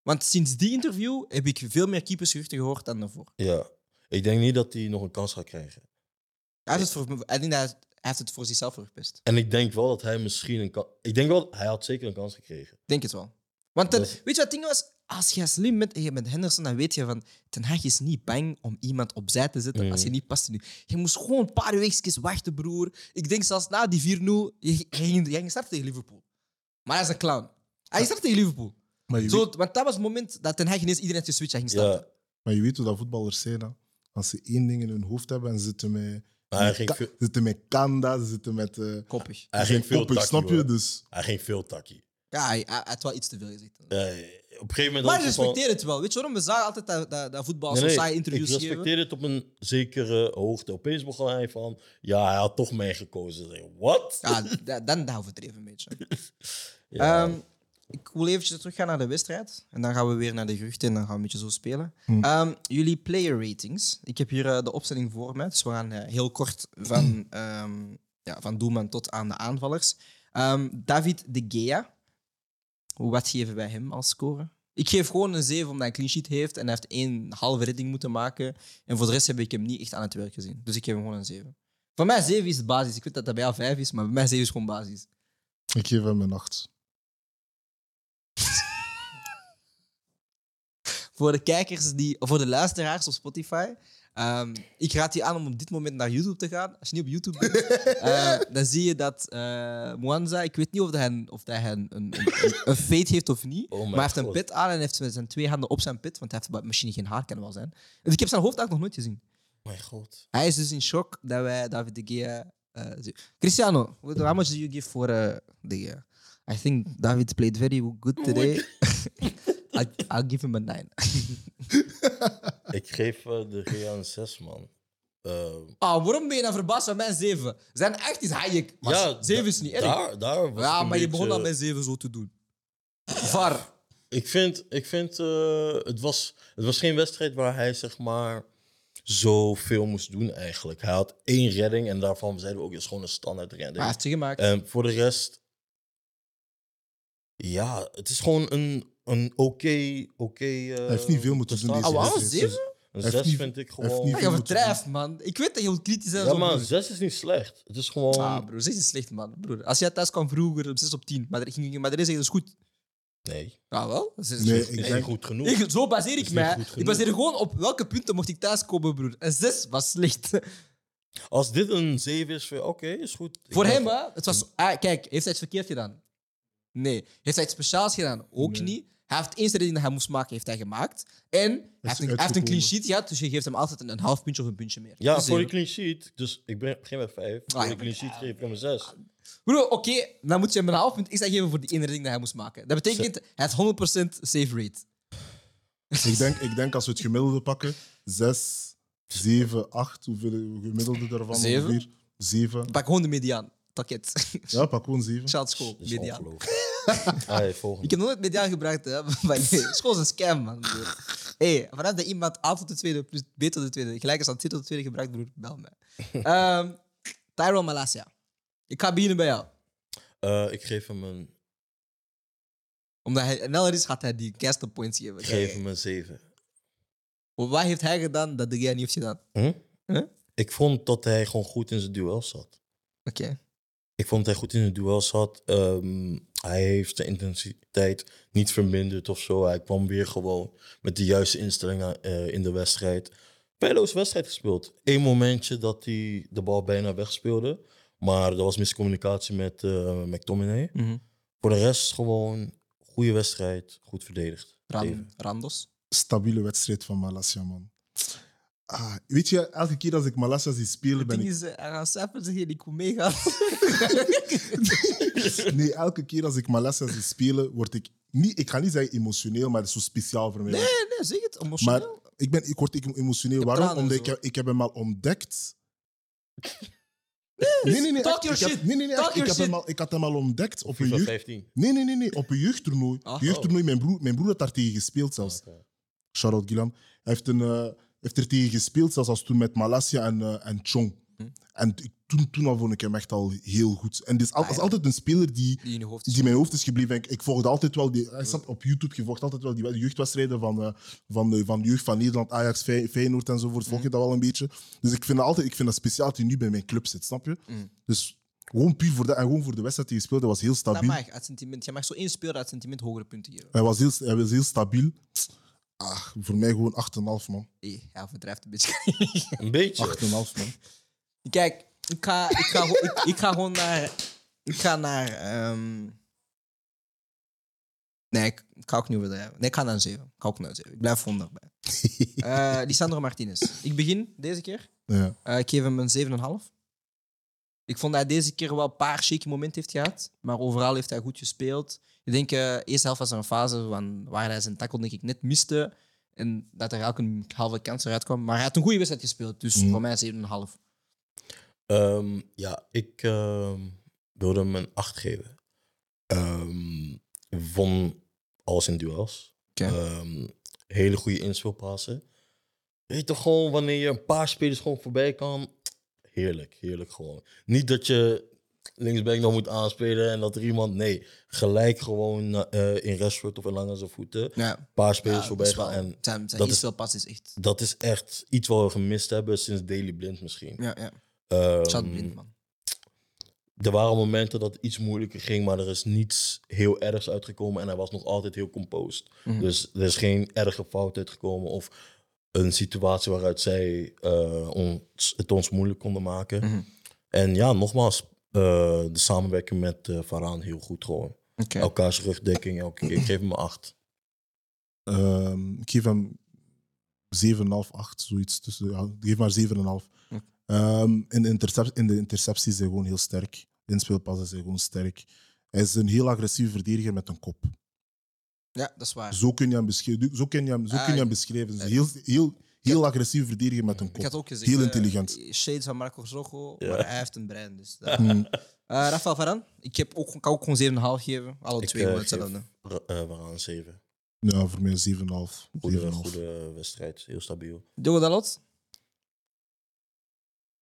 Want sinds die interview heb ik veel meer keepersgeruchten gehoord dan daarvoor. Ja. Ik denk niet dat hij nog een kans gaat krijgen. Hij heeft het voor, ik denk dat hij, hij heeft het voor zichzelf verpest. En ik denk wel dat hij misschien een kans... Ik denk wel, hij had zeker een kans gekregen. Ik denk het wel. Want ten- Dus- weet je wat het ding was? Als je slim bent en je bent Henderson, dan weet je van... Ten Hag is niet bang om iemand opzij te zetten als je niet past nu. Je moest gewoon een paar weekjes wachten, broer. Ik denk zelfs na die 4-0, je, je, ging- je ging starten tegen Liverpool. Maar hij is een clown. Hij start tegen Liverpool. Maar je, Zo, weet, want dat was het moment dat Ten Hag ineens iedereen had geswitcht en ging starten. Ja. maar je weet hoe dat voetballers zijn. hè. Als ze één ding in hun hoofd hebben en ze zitten met, Maar hij met, ging ka- veel, zitten met kanda, ze zitten met... eh Koppig. hij ze ging zijn veel koppig, takkie, snap je? Dus Hij ging veel takkie. Ja, hij, hij had wel iets te veel gezegd. Ja, op een gegeven moment... Maar ik was het van- respecteer het wel. Weet je waarom? We zagen altijd dat, dat, dat voetbal Nee, zo nee, saaie interviews ik geven. respecteer het op een zekere hoogte. Opeens begon hij van... Ja, hij had toch mij gekozen. Ik zeg, Wat? Ja, da- dan dat overdreven een beetje. [laughs] Ja. Ehm, ik wil eventjes teruggaan naar de wedstrijd. En dan gaan we weer naar de geruchten en dan gaan we een beetje zo spelen. Hmm. Ehm, jullie player ratings. Ik heb hier eh, de opstelling voor me. Dus we gaan eh, heel kort van, ehm, ja, van doelman tot aan de aanvallers. Ehm, David de Gea. Wat geven wij hem als score? Ik geef gewoon een 7 omdat hij een clean sheet heeft en hij heeft één halve redding moeten maken. En voor de rest heb ik hem niet echt aan het werk gezien. Dus ik geef hem gewoon een 7. Voor mij 7 is de basis. Ik weet dat dat bij jou 5 is, maar bij mij 7 is gewoon basis. ik geef hem een 8. Voor de kijkers die, voor de luisteraars op Spotify. ehm, ik raad je aan om op dit moment naar YouTube te gaan. Als je niet op YouTube bent, [laughs] eh, dan zie je dat eh Mwanza, ik weet niet of, hij, of dat hij een, een, een, een fade heeft of niet, Oh maar hij heeft een pit aan en heeft zijn twee handen op zijn pit, want hij heeft misschien geen haar, kan wel zijn. Dus ik heb zijn hoofd eigenlijk nog nooit gezien. Mijn god. Hij is dus in shock dat wij David de Gea... zien. Cristiano, how much do you give for uh, de Gea? I think David played very good today. [laughs] I'll, I'll give him a 9. [laughs] Ik geef eh, de Gea een 6, man. Eh, Ah, waarom ben je nou verbaasd van mijn 7? Zijn 8 is Hayek, maar ja, 7 da- is niet erg. Daar, daar was ja, ik maar je begon beetje- met 7 zo te doen. VAR. Ik vind, ik vind eh, het, was, het was geen wedstrijd waar hij zeg maar zoveel moest doen eigenlijk. Hij had één redding en daarvan zeiden we ook, is gewoon een standaard hij redding. heeft ze gemaakt. En voor de rest, ja, het is gewoon een, een oké, oké. eh, Hij heeft niet veel moeten doen deze Oh, wedstrijd. zeven? Een 6 niet- vind ik gewoon. niet Ja, je overdrijft, man. Ik weet dat je heel kritisch bent. Ja, maar. 6 is niet slecht. Het is gewoon. Ah, broer, 6 is slecht, man. Broer. Als jij thuis kwam vroeger op 6 op 10, maar er ging maar er is is goed. Nee, Ja, wel. Dat is Nee, goed. ik denk- goed genoeg. Ik, zo baseer ik mij. Ik baseer gewoon op welke punten mocht ik thuis komen, broer. En 6 was slecht. [laughs] Als dit een 7 is, voor- oké, is goed. Voor hem, hè? Het was, ah, kijk, heeft hij iets verkeerd gedaan? Nee. Heeft hij iets speciaals gedaan? Ook Nee. niet. Hij heeft één redding dat hij moest maken, heeft hij gemaakt. En hij heeft, een, hij heeft een uitgekomen. clean sheet gehad, dus je geeft hem altijd een, een half puntje of een puntje meer. Ja, Dus voor de zeven. clean sheet. Dus ik ben- begin met 5. Voor Ah, de clean sheet geef ik hem 6. Bro, oké, dan moet je hem een half punt extra geven voor die ene redding dat hij moest maken. Dat betekent, hij heeft 100% save rate. Ik denk, ik denk als we het gemiddelde pakken, 6, 7, 8. Hoeveel gemiddelde daarvan? Zeven? ongeveer? 7. Pak gewoon de mediaan. Takket. Ja, pak gewoon 7. Shout school, mediaan. [laughs] volgende. Ik heb nooit mediaan gebruikt, hè. [laughs] Maar nee, school is een scam, man. broer. hey, vanaf dat iemand A tot de tweede plus B tot de tweede gelijk is aan C tot de tweede gebruikt, broer, bel me. [laughs] Ehm Tyrone Malasia. Ik ga beginnen bij jou. Eh, ik geef hem een, Omdat hij sneller is, gaat hij die cast points geven. ik geef hem een 7. Wat heeft hij gedaan dat de jij niet heeft gedaan? Hm? Huh? Ik vond dat hij gewoon goed in zijn duels zat. Oké. Ik vond dat hij goed in zijn duels zat. Ehm, hij heeft de intensiteit niet verminderd of zo. Hij kwam weer gewoon met de juiste instellingen eh, in de wedstrijd. Pelo's wedstrijd gespeeld. Eén momentje dat hij de bal bijna wegspeelde. Maar er was miscommunicatie met eh McTominay. Mhm. Voor de rest gewoon goede wedstrijd. Goed verdedigd. Ran-. Randos. Stabiele wedstrijd van Malasia, man. Ah, weet je, elke keer als ik Malasia zie spelen, Het ben ik... is, hij gaat cijfers ik kom meegaan. Nee, elke keer als ik Malasia zie spelen, word ik... Niet, ik ga niet zeggen emotioneel, maar het is zo speciaal voor mij. Nee, nee, zeg het. Emotioneel. Maar ik, ben, ik word emotioneel. heb Waarom? tranen Omdat ik, heb- ik heb hem al ontdekt. [laughs] Nee, nee, nee. Talk echt, your ik heb- shit. Nee, nee, nee. Talk echt, your ik, heb hem shit. al, ik had hem al ontdekt op een FIFA jeugd... 15. Nee, nee, nee, nee. Op een jeugdtoernooi. Ah, jeugdtoernooi. Mijn broer, mijn broer had daar tegen gespeeld zelfs. Oké. Shout-out Gilan. Hij heeft, een, eh, heeft er tegen gespeeld, zelfs als toen met Malasia en, eh, en Chong. Hm. En ik- toen, toen al vond ik hem echt al heel goed. En dit is, al, Ah, is ja. altijd een speler die, Die in je hoofd mijn hoofd is gebleven. Ik, ik volgde altijd wel, die, hij staat op YouTube, je volgt altijd wel die jeugdwedstrijden van, eh, van, de, van de jeugd van Nederland, Ajax, Fey- Feyenoord enzovoort. Volg je dat wel een beetje. Dus ik vind, dat altijd, ik vind dat speciaal dat hij nu bij mijn club zit, snap je? Mm. Dus gewoon puur voor dat, en gewoon voor de wedstrijd die hij speelde, was heel Dat stabiel. mag, uit sentiment. Je mag zo één speler uit sentiment hogere punten geven. Hij was heel, hij was heel stabiel. Ah, voor mij gewoon 8,5 man. Hey, hij overdrijft een beetje. [laughs] Een beetje. 8,5 man. Kijk, ik ga, ik, ga, gewoon- ik, ik ga gewoon naar. Ik ga naar. ehm, Nee, ik, ik ga ook niet overdrijven. Nee, ik ga naar een 7. Ik ga ook naar een 7. Ik blijf gewoon daarbij. [laughs] Eh Lisandro Martinez. Ik begin deze keer. Ja. Eh, ik geef hem een 7,5. Ik vond dat hij deze keer wel een paar shaky momenten heeft gehad. Maar overal heeft hij goed gespeeld. Ik denk, eh eerste helft was er een fase van, waar hij zijn tackle denk ik net miste. En dat er elke een halve kans eruit kwam. Maar hij had een goede wedstrijd gespeeld. Dus Mhm. voor mij 7,5. Ehm, ja, ik ehm, wilde hem een 8 geven. Ik vond alles in duels. Hele goede inspeelpassen. Weet toch gewoon wanneer je een paar spelers gewoon voorbij kan. Heerlijk, heerlijk gewoon. Niet dat je linksback nog moet aanspelen en dat er iemand... Nee, gelijk gewoon eh, in Rashford of in lang aan zijn voeten. Ja, Een paar spelers ja, voorbij gaan. En zijn, zijn dat is- inspelpas is echt... dat is echt iets wat we gemist hebben sinds Daily Blind misschien. Ja, ja. Chad blind, man. er waren momenten dat het iets moeilijker ging, maar er is niets heel ergs uitgekomen en hij was nog altijd heel composed. Mhm. Dus er is geen erge fout uitgekomen of een situatie waaruit zij eh, ons, het ons moeilijk konden maken. Mhm. En ja, nogmaals, de samenwerking met eh Varaan heel goed gewoon. Oké. Elkaars rugdekking elke keer. Ik geef hem een 8. Ehm, ik geef hem 7,5, 8, zoiets. Tussen, ja, ik geef maar 7,5. Hm. Ehm, in, de intercep- in de intercepties zijn gewoon heel sterk. De inspelpassen zijn gewoon sterk. Hij is een heel agressieve verdediger met een kop. Ja, dat is waar. Zo kun je hem beschrijven. Zo kun je hem, zo Ah, kun je hem ik- beschrijven. Dus eh, heel, heel, heel agressief verdediger met een Ik kop. had ook gezegd... Heel eh, intelligent. shades van Marco Zorgo, Ja. maar hij heeft een brein. Dus dat- Hm. Eh, Rafael Varane, ik heb ook, kan ook gewoon 7,5 geven. Alle Ik, twee geef- hetzelfde. Uh, Varaan 7. Ja, voor mij 7,5. Goede, 7,5. goede wedstrijd, heel stabiel. Diogo Dalot?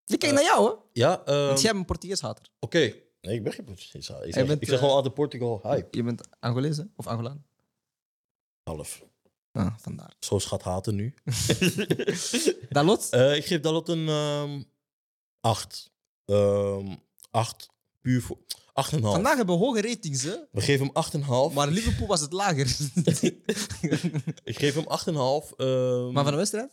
Ik kijk naar jou, hè? Ja, ehm, Want jij bent een Portugees hater. oké. Nee, ik ben geen Portugees. Ik zeg, bent, ik zeg gewoon altijd Portugal hype. Je bent Angolees, hè? Of Angolaan? Half. Ah, vandaar. Zo schat haten nu. [laughs] Dalot? Eh, ik geef Dalot een ehm 8. Ehm 8 puur voor 8,5. Vandaag hebben we hoge ratings, hè? We geven hem 8,5. Maar Liverpool was het lager. [laughs] Ik geef hem 8,5. ehm maar van de wedstrijd?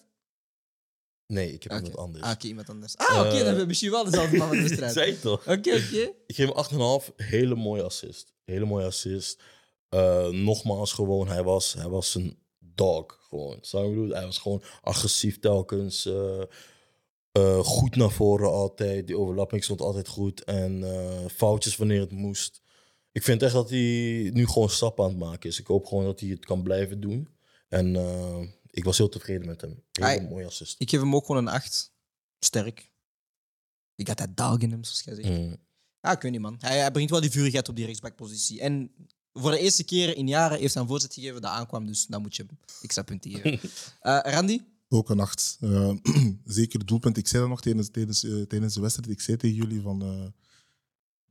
Nee, ik heb Oké. iemand anders. Ah, oké, iemand anders. Ah, oké, Eh, dan hebben we misschien wel dezelfde man van de [laughs] wedstrijd. Zei je toch? Oké, oké. Ik geef hem 8,5. Hele mooie assist. Hele mooie assist. Eh, nogmaals, gewoon, hij was, hij was een dog. Gewoon. Zou? Hij was gewoon agressief telkens. eh, eh, goed naar voren altijd. Die overlapping stond altijd goed. En eh, foutjes wanneer het moest. Ik vind echt dat hij nu gewoon stappen aan het maken is. Ik hoop gewoon dat hij het kan blijven doen. En ik was heel tevreden met hem. Hele Hij- mooie assist. Ik geef hem ook gewoon een 8. Sterk. Ik had dat dog in hem, zoals jij zegt. Mm. Ah, ik weet niet, man. Hij, hij brengt wel die vurigheid op die rechtsbackpositie. En voor de eerste keer in jaren heeft hij een voorzet gegeven dat aankwam, dus dan moet je hem extra punten geven. [laughs] Eh, Randy? Ook een acht. Eh, [clears throat] zeker doelpunt. Ik zei dat nog tijdens, tijdens, tijdens de wedstrijd. Ik zei tegen jullie van eh,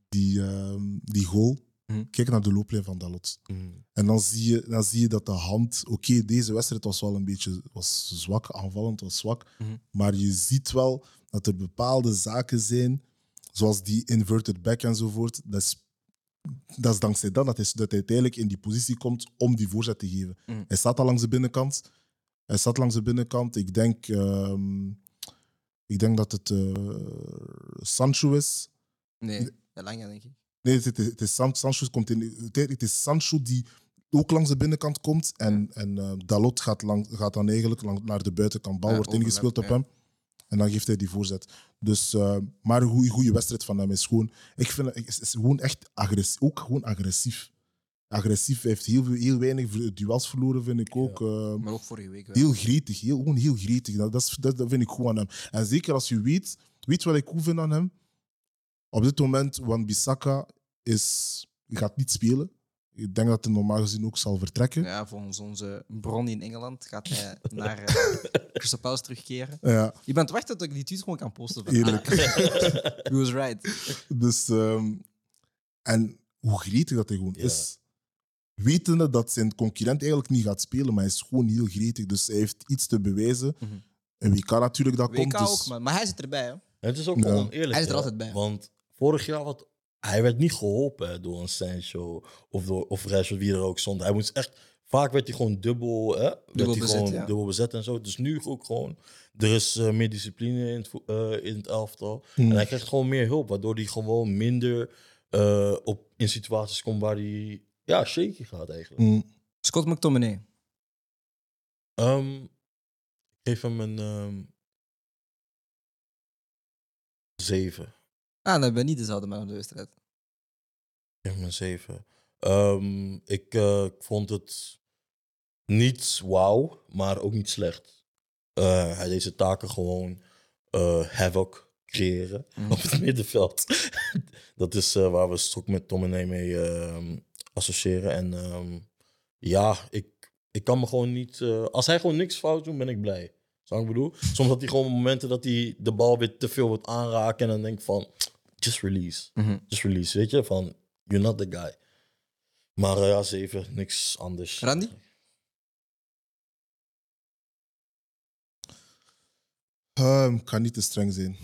die, ehm, die goal. Mhm. Kijk naar de looplijn van Dalot. Mm. En dan zie je, dan zie je dat de hand... Oké, deze wedstrijd was wel een beetje was zwak, aanvallend was zwak. Mhm. Maar je ziet wel dat er bepaalde zaken zijn, zoals die inverted back enzovoort. Dat is, dat is dankzij dat dat hij, dat hij uiteindelijk in die positie komt om die voorzet te geven. Mhm. Hij staat al langs de binnenkant. Hij staat langs de binnenkant. Ik denk, ehm, ik denk dat het eh, Sancho is. Nee, ja, Lange, denk ik. Nee, het, het, het is San, Sancho komt in. Het, het is Sancho die ook langs de binnenkant komt. En, en eh, Dalot gaat, lang, gaat dan eigenlijk lang, naar de buitenkant. Bal Ja, wordt ingespeeld op hem. En dan geeft hij die voorzet. Dus, eh, maar een goede, wedstrijd van hem is gewoon. Ik vind het is, gewoon echt agressief. Ook gewoon agressief. Agressief. Hij heeft heel, veel- heel weinig duels verloren, vind ik ook. eh, Maar ook vorige week wel. heel gretig. Heel, gewoon heel gretig. Dat, dat, dat vind ik goed aan hem. En zeker als je weet, weet wat ik goed vind aan hem. Op dit moment, Wan Bissaka is, gaat niet spelen. Ik denk dat hij normaal gezien ook zal vertrekken. Ja, volgens onze bron in Engeland gaat hij [laughs] naar uh, Crystal Palace terugkeren. Ja, Je bent wachten tot ik die tweet gewoon kan posten. Van, eerlijk. ah, [laughs] he was right. Dus, ehm, en hoe gretig dat hij gewoon Ja. is. Wetende dat zijn concurrent eigenlijk niet gaat spelen, maar hij is gewoon heel gretig. Dus hij heeft iets te bewijzen. Mhm. En wie kan natuurlijk dat WK komt. Dus, ook, man. Maar hij zit erbij, hè. En het is ook Ja. wel oneerlijk. Hij is er altijd bij. Want vorig jaar had hij werd niet geholpen hè, door een Sancho of, door, of Rashford, wie er ook stond. Hij moest echt, vaak werd hij gewoon dubbel, hè, werd hij bezet, gewoon ja. dubbel bezet en zo. Dus nu ook gewoon, er is eh, meer discipline in het, eh, in het elftal. Mm. En hij krijgt gewoon meer hulp, waardoor hij gewoon minder eh, op, in situaties komt waar hij ja, shaky gaat eigenlijk. Mm, Scott McTominay. Ehm, ik geef hem een ehm zeven. Ah, dan ben ik niet dezelfde man op de wedstrijd. Ik geef hem een 7. Ehm, ik eh, vond het niet wauw, maar ook niet slecht. Eh, hij deed zijn taken gewoon eh havoc creëren Mhm. op het middenveld. [laughs] dat is eh, waar we Stok met Tom en mee ehm, associëren. En ehm, ja, ik, ik kan me gewoon niet... eh, als hij gewoon niks fout doet, ben ik blij. Zou ik bedoel? Soms had hij gewoon momenten dat hij de bal weer te veel wordt aanraken. En dan denk ik van, just release Mhm. just release, weet je? Van, you're not the guy. Maar eh, ja, zeven, niks anders. Randy? ehm, ik kan niet te streng zijn.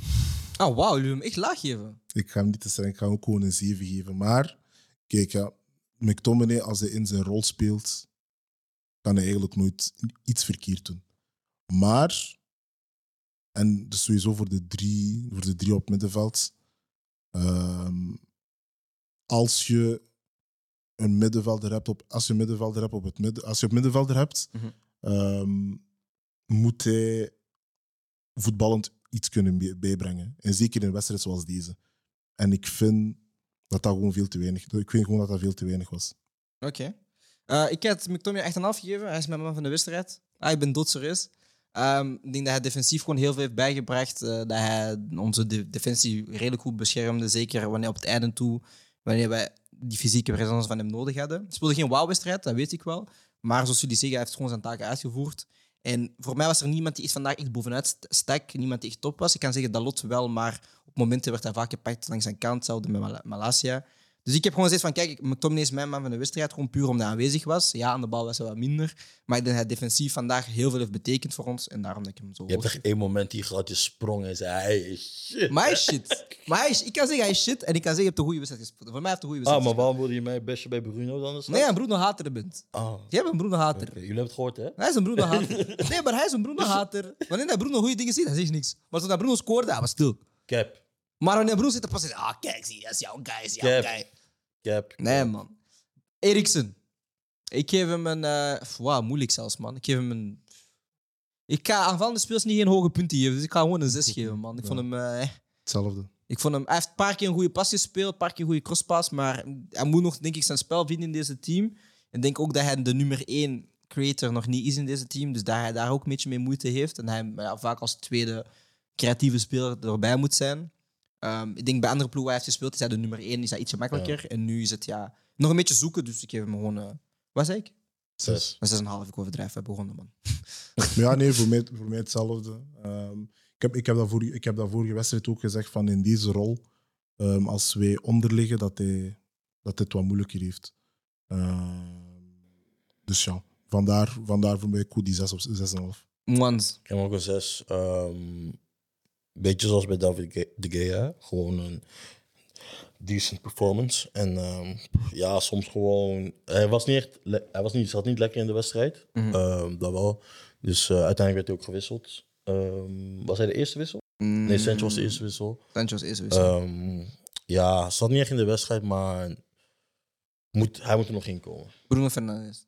Ah, wauw, jullie hem echt laag geven. Ik ga hem niet te streng, ik ga hem ook gewoon een 7 geven. Maar, kijk, ja, McTominay, als hij in zijn rol speelt, kan hij eigenlijk nooit iets verkeerd doen. Maar, en dus sowieso voor de drie, voor de drie op middenveld, ehm, als je een middenvelder hebt op, als je een middenvelder hebt op het midden, als je een middenvelder hebt, ehm, moet hij voetballend iets kunnen bij- bijbrengen. En zeker in een wedstrijd zoals deze. En ik vind dat dat gewoon veel te weinig. Ik vind gewoon dat dat veel te weinig was. Oké. Eh, ik heb McTominay echt een half gegeven. Hij is mijn man van de wedstrijd. Ah, ik ben doodserieus. Ehm ik denk dat hij defensief gewoon heel veel heeft bijgebracht. eh, dat hij onze de- defensie redelijk goed beschermde. Zeker wanneer op het einde toe, wanneer wij die fysieke presence van hem nodig hadden. Hij speelde geen wauw-wedstrijd, dat weet ik wel. Maar zoals jullie zeggen, hij heeft gewoon zijn taken uitgevoerd. En voor mij was er niemand die echt vandaag echt bovenuit st- stak. Niemand die echt top was. Ik kan zeggen Dalot wel, maar op momenten werd hij vaak gepakt langs zijn kant. Hetzelfde met Mal-. Dus ik heb gewoon gezegd van, kijk, ik- McTominay is mijn man van de wedstrijd, gewoon puur omdat hij aanwezig was. Ja, aan de bal was hij wat minder. Maar ik denk dat hij defensief vandaag heel veel heeft betekend voor ons. En daarom dat ik hem zo Je hebt echt één moment die gaat je sprong en zei: hij is shit. Maar hij is shit. Maar hij is, ik kan zeggen hij is shit en ik kan zeggen je hebt een goede wedstrijd gespeeld. Voor mij heeft hij een goede Ah, wedstrijd maar waarom wilde je mij bestje bij Bruno dan? Nee, een Bruno Hater bent. Ah. Jij bent een Bruno Hater. Jullie hebben het gehoord, hè? Hij is een Bruno Hater. [laughs] Nee, maar hij is een Bruno Hater. Wanneer hij Bruno goede dingen ziet, hij zegt niks. Maar toen hij Bruno scoorde, hij was stil. Cap. Maar wanneer Bruno zit, dan pas hij ah kijk, zie, dat is jouw guy, dat is jouw guy. Cap. Nee, man. Eriksen. Ik geef hem een... wow, moeilijk zelfs, man. Ik geef hem een... Ik ga aanvallende speels niet geen hoge punten geven, dus ik ga gewoon een 6 geven, man. Ik vond hem... eh, Hetzelfde. Ik vond hem, hij heeft een paar keer een goede pas gespeeld, een paar keer een goede crosspas, maar hij moet nog, denk ik, zijn spel vinden in deze team. En ik denk ook dat hij de nummer één creator nog niet is in deze team, dus dat hij daar ook een beetje mee moeite heeft. En hij ja, vaak als tweede creatieve speler erbij moet zijn. Ehm, ik denk bij andere ploegen waar hij heeft gespeeld, is hij de nummer één, is hij ietsje makkelijker. En nu is het ja, nog een beetje zoeken, dus ik geef hem gewoon... eh wat zei ik? Zes. Dat is een half, ik overdrijf, we begonnen, man. Maar [laughs] ja, nee, voor mij, voor mij hetzelfde. Ehm, ik, heb, ik, heb dat voor, ik heb dat vorige wedstrijd ook gezegd van in deze rol, ehm, als wij onderliggen, dat hij, dat hij het wat moeilijker heeft. Ehm, dus ja, vandaar, vandaar voor mij goed die 6 of 6,5. Mwans. Ik heb ook een zes. Ehm beetje zoals bij David de Gea. Gewoon een decent performance. En ehm, ja, soms gewoon... Hij, was niet echt, hij was niet, zat niet lekker in de wedstrijd. Mhm. Ehm, dat wel. Dus eh, uiteindelijk werd hij ook gewisseld. Ehm, was hij de eerste wissel? Nee, Sancho was de eerste wissel. Sancho is eerste wissel. Ja, zat niet echt in de wedstrijd, maar moet, hij moet er nog in komen. Bruno Fernandes.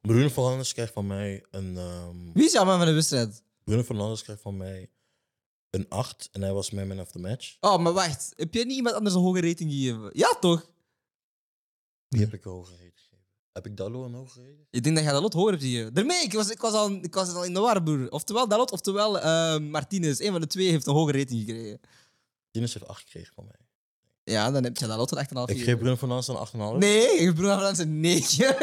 Bruno Fernandes krijgt van mij een... Wie is jouw man van de wedstrijd? Bruno Fernandes krijgt van mij een 8 en hij was mijn man of the match. Oh, maar wacht. Heb jij niet iemand anders een hoge rating gegeven? Ja, toch? Wie heb ik een hoge rating gegeven? Heb ik Dallo een hoge rating? Ik denk dat jij Dalot hoger hebt gegeven. Daarmee, ik was, ik was, al, ik was al in de war, broer. Oftewel Dalot, oftewel eh, Martinez. Een van de twee heeft een hoge rating gekregen. Tienes heeft 8 gekregen van mij. Ja, dan heb je Dalot een 8,5 Ik geef Bruno Fernandes een 8,5. Nee, ik heb Bruno Fernandes een 9.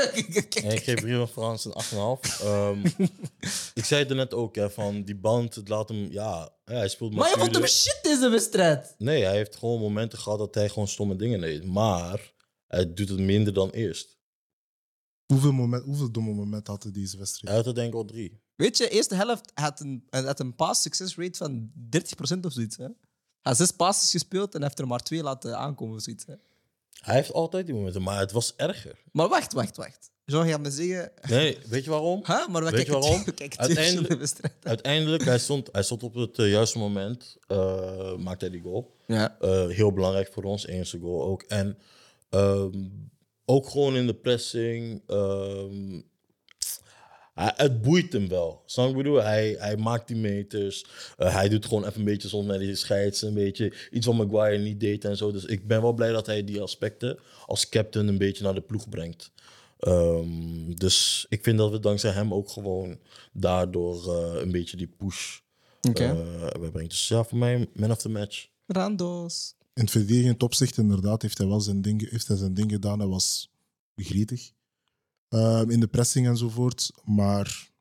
En ik geef Bruno Fernandes een 8,5. Ehm, [laughs] ik zei het er net ook, hè, van die band, het laat hem... Ja, hij speelt maar je vond hem shit deze wedstrijd. Nee, hij heeft gewoon momenten gehad dat hij gewoon stomme dingen deed. Maar hij doet het minder dan eerst. Hoeveel, moment, hoeveel domme momenten had hij deze Hij wedstrijd? had er denk ik al drie. Weet je, eerste helft had een, hij had een pass success rate van 30% of zoiets. Hè? Hij zes passes gespeeld en heeft er maar twee laten aankomen of zoiets. Hè? Hij heeft altijd die momenten, maar het was erger. Maar wacht, wacht, wacht. Jean gaat me zeggen... Nee, weet je waarom? Huh? Maar we Weet je waarom? [laughs] Uiteindelijk-. Uiteindelijk, hij stond, hij stond op het eh, juiste moment. eh maakte hij die goal. Ja. Eh, heel belangrijk voor ons, eerste goal ook. En ehm, ook gewoon in de pressing. ehm, hij, het boeit hem wel. Snap ik bedoel? Hij, hij maakt die meters. Eh, hij doet gewoon even een beetje soms met die scheids. Een beetje iets wat Maguire niet deed en zo. Dus ik ben wel blij dat hij die aspecten als captain een beetje naar de ploeg brengt. Ehm, dus ik vind dat we dankzij hem ook gewoon daardoor eh, een beetje die push Oké. eh, wij brengen. Dus ja, voor mij man of the match. Randos. In het verdedigend opzicht, inderdaad, heeft hij wel zijn ding, heeft hij zijn ding gedaan. Hij was gretig. Ehm, in de pressing enzovoort. Maar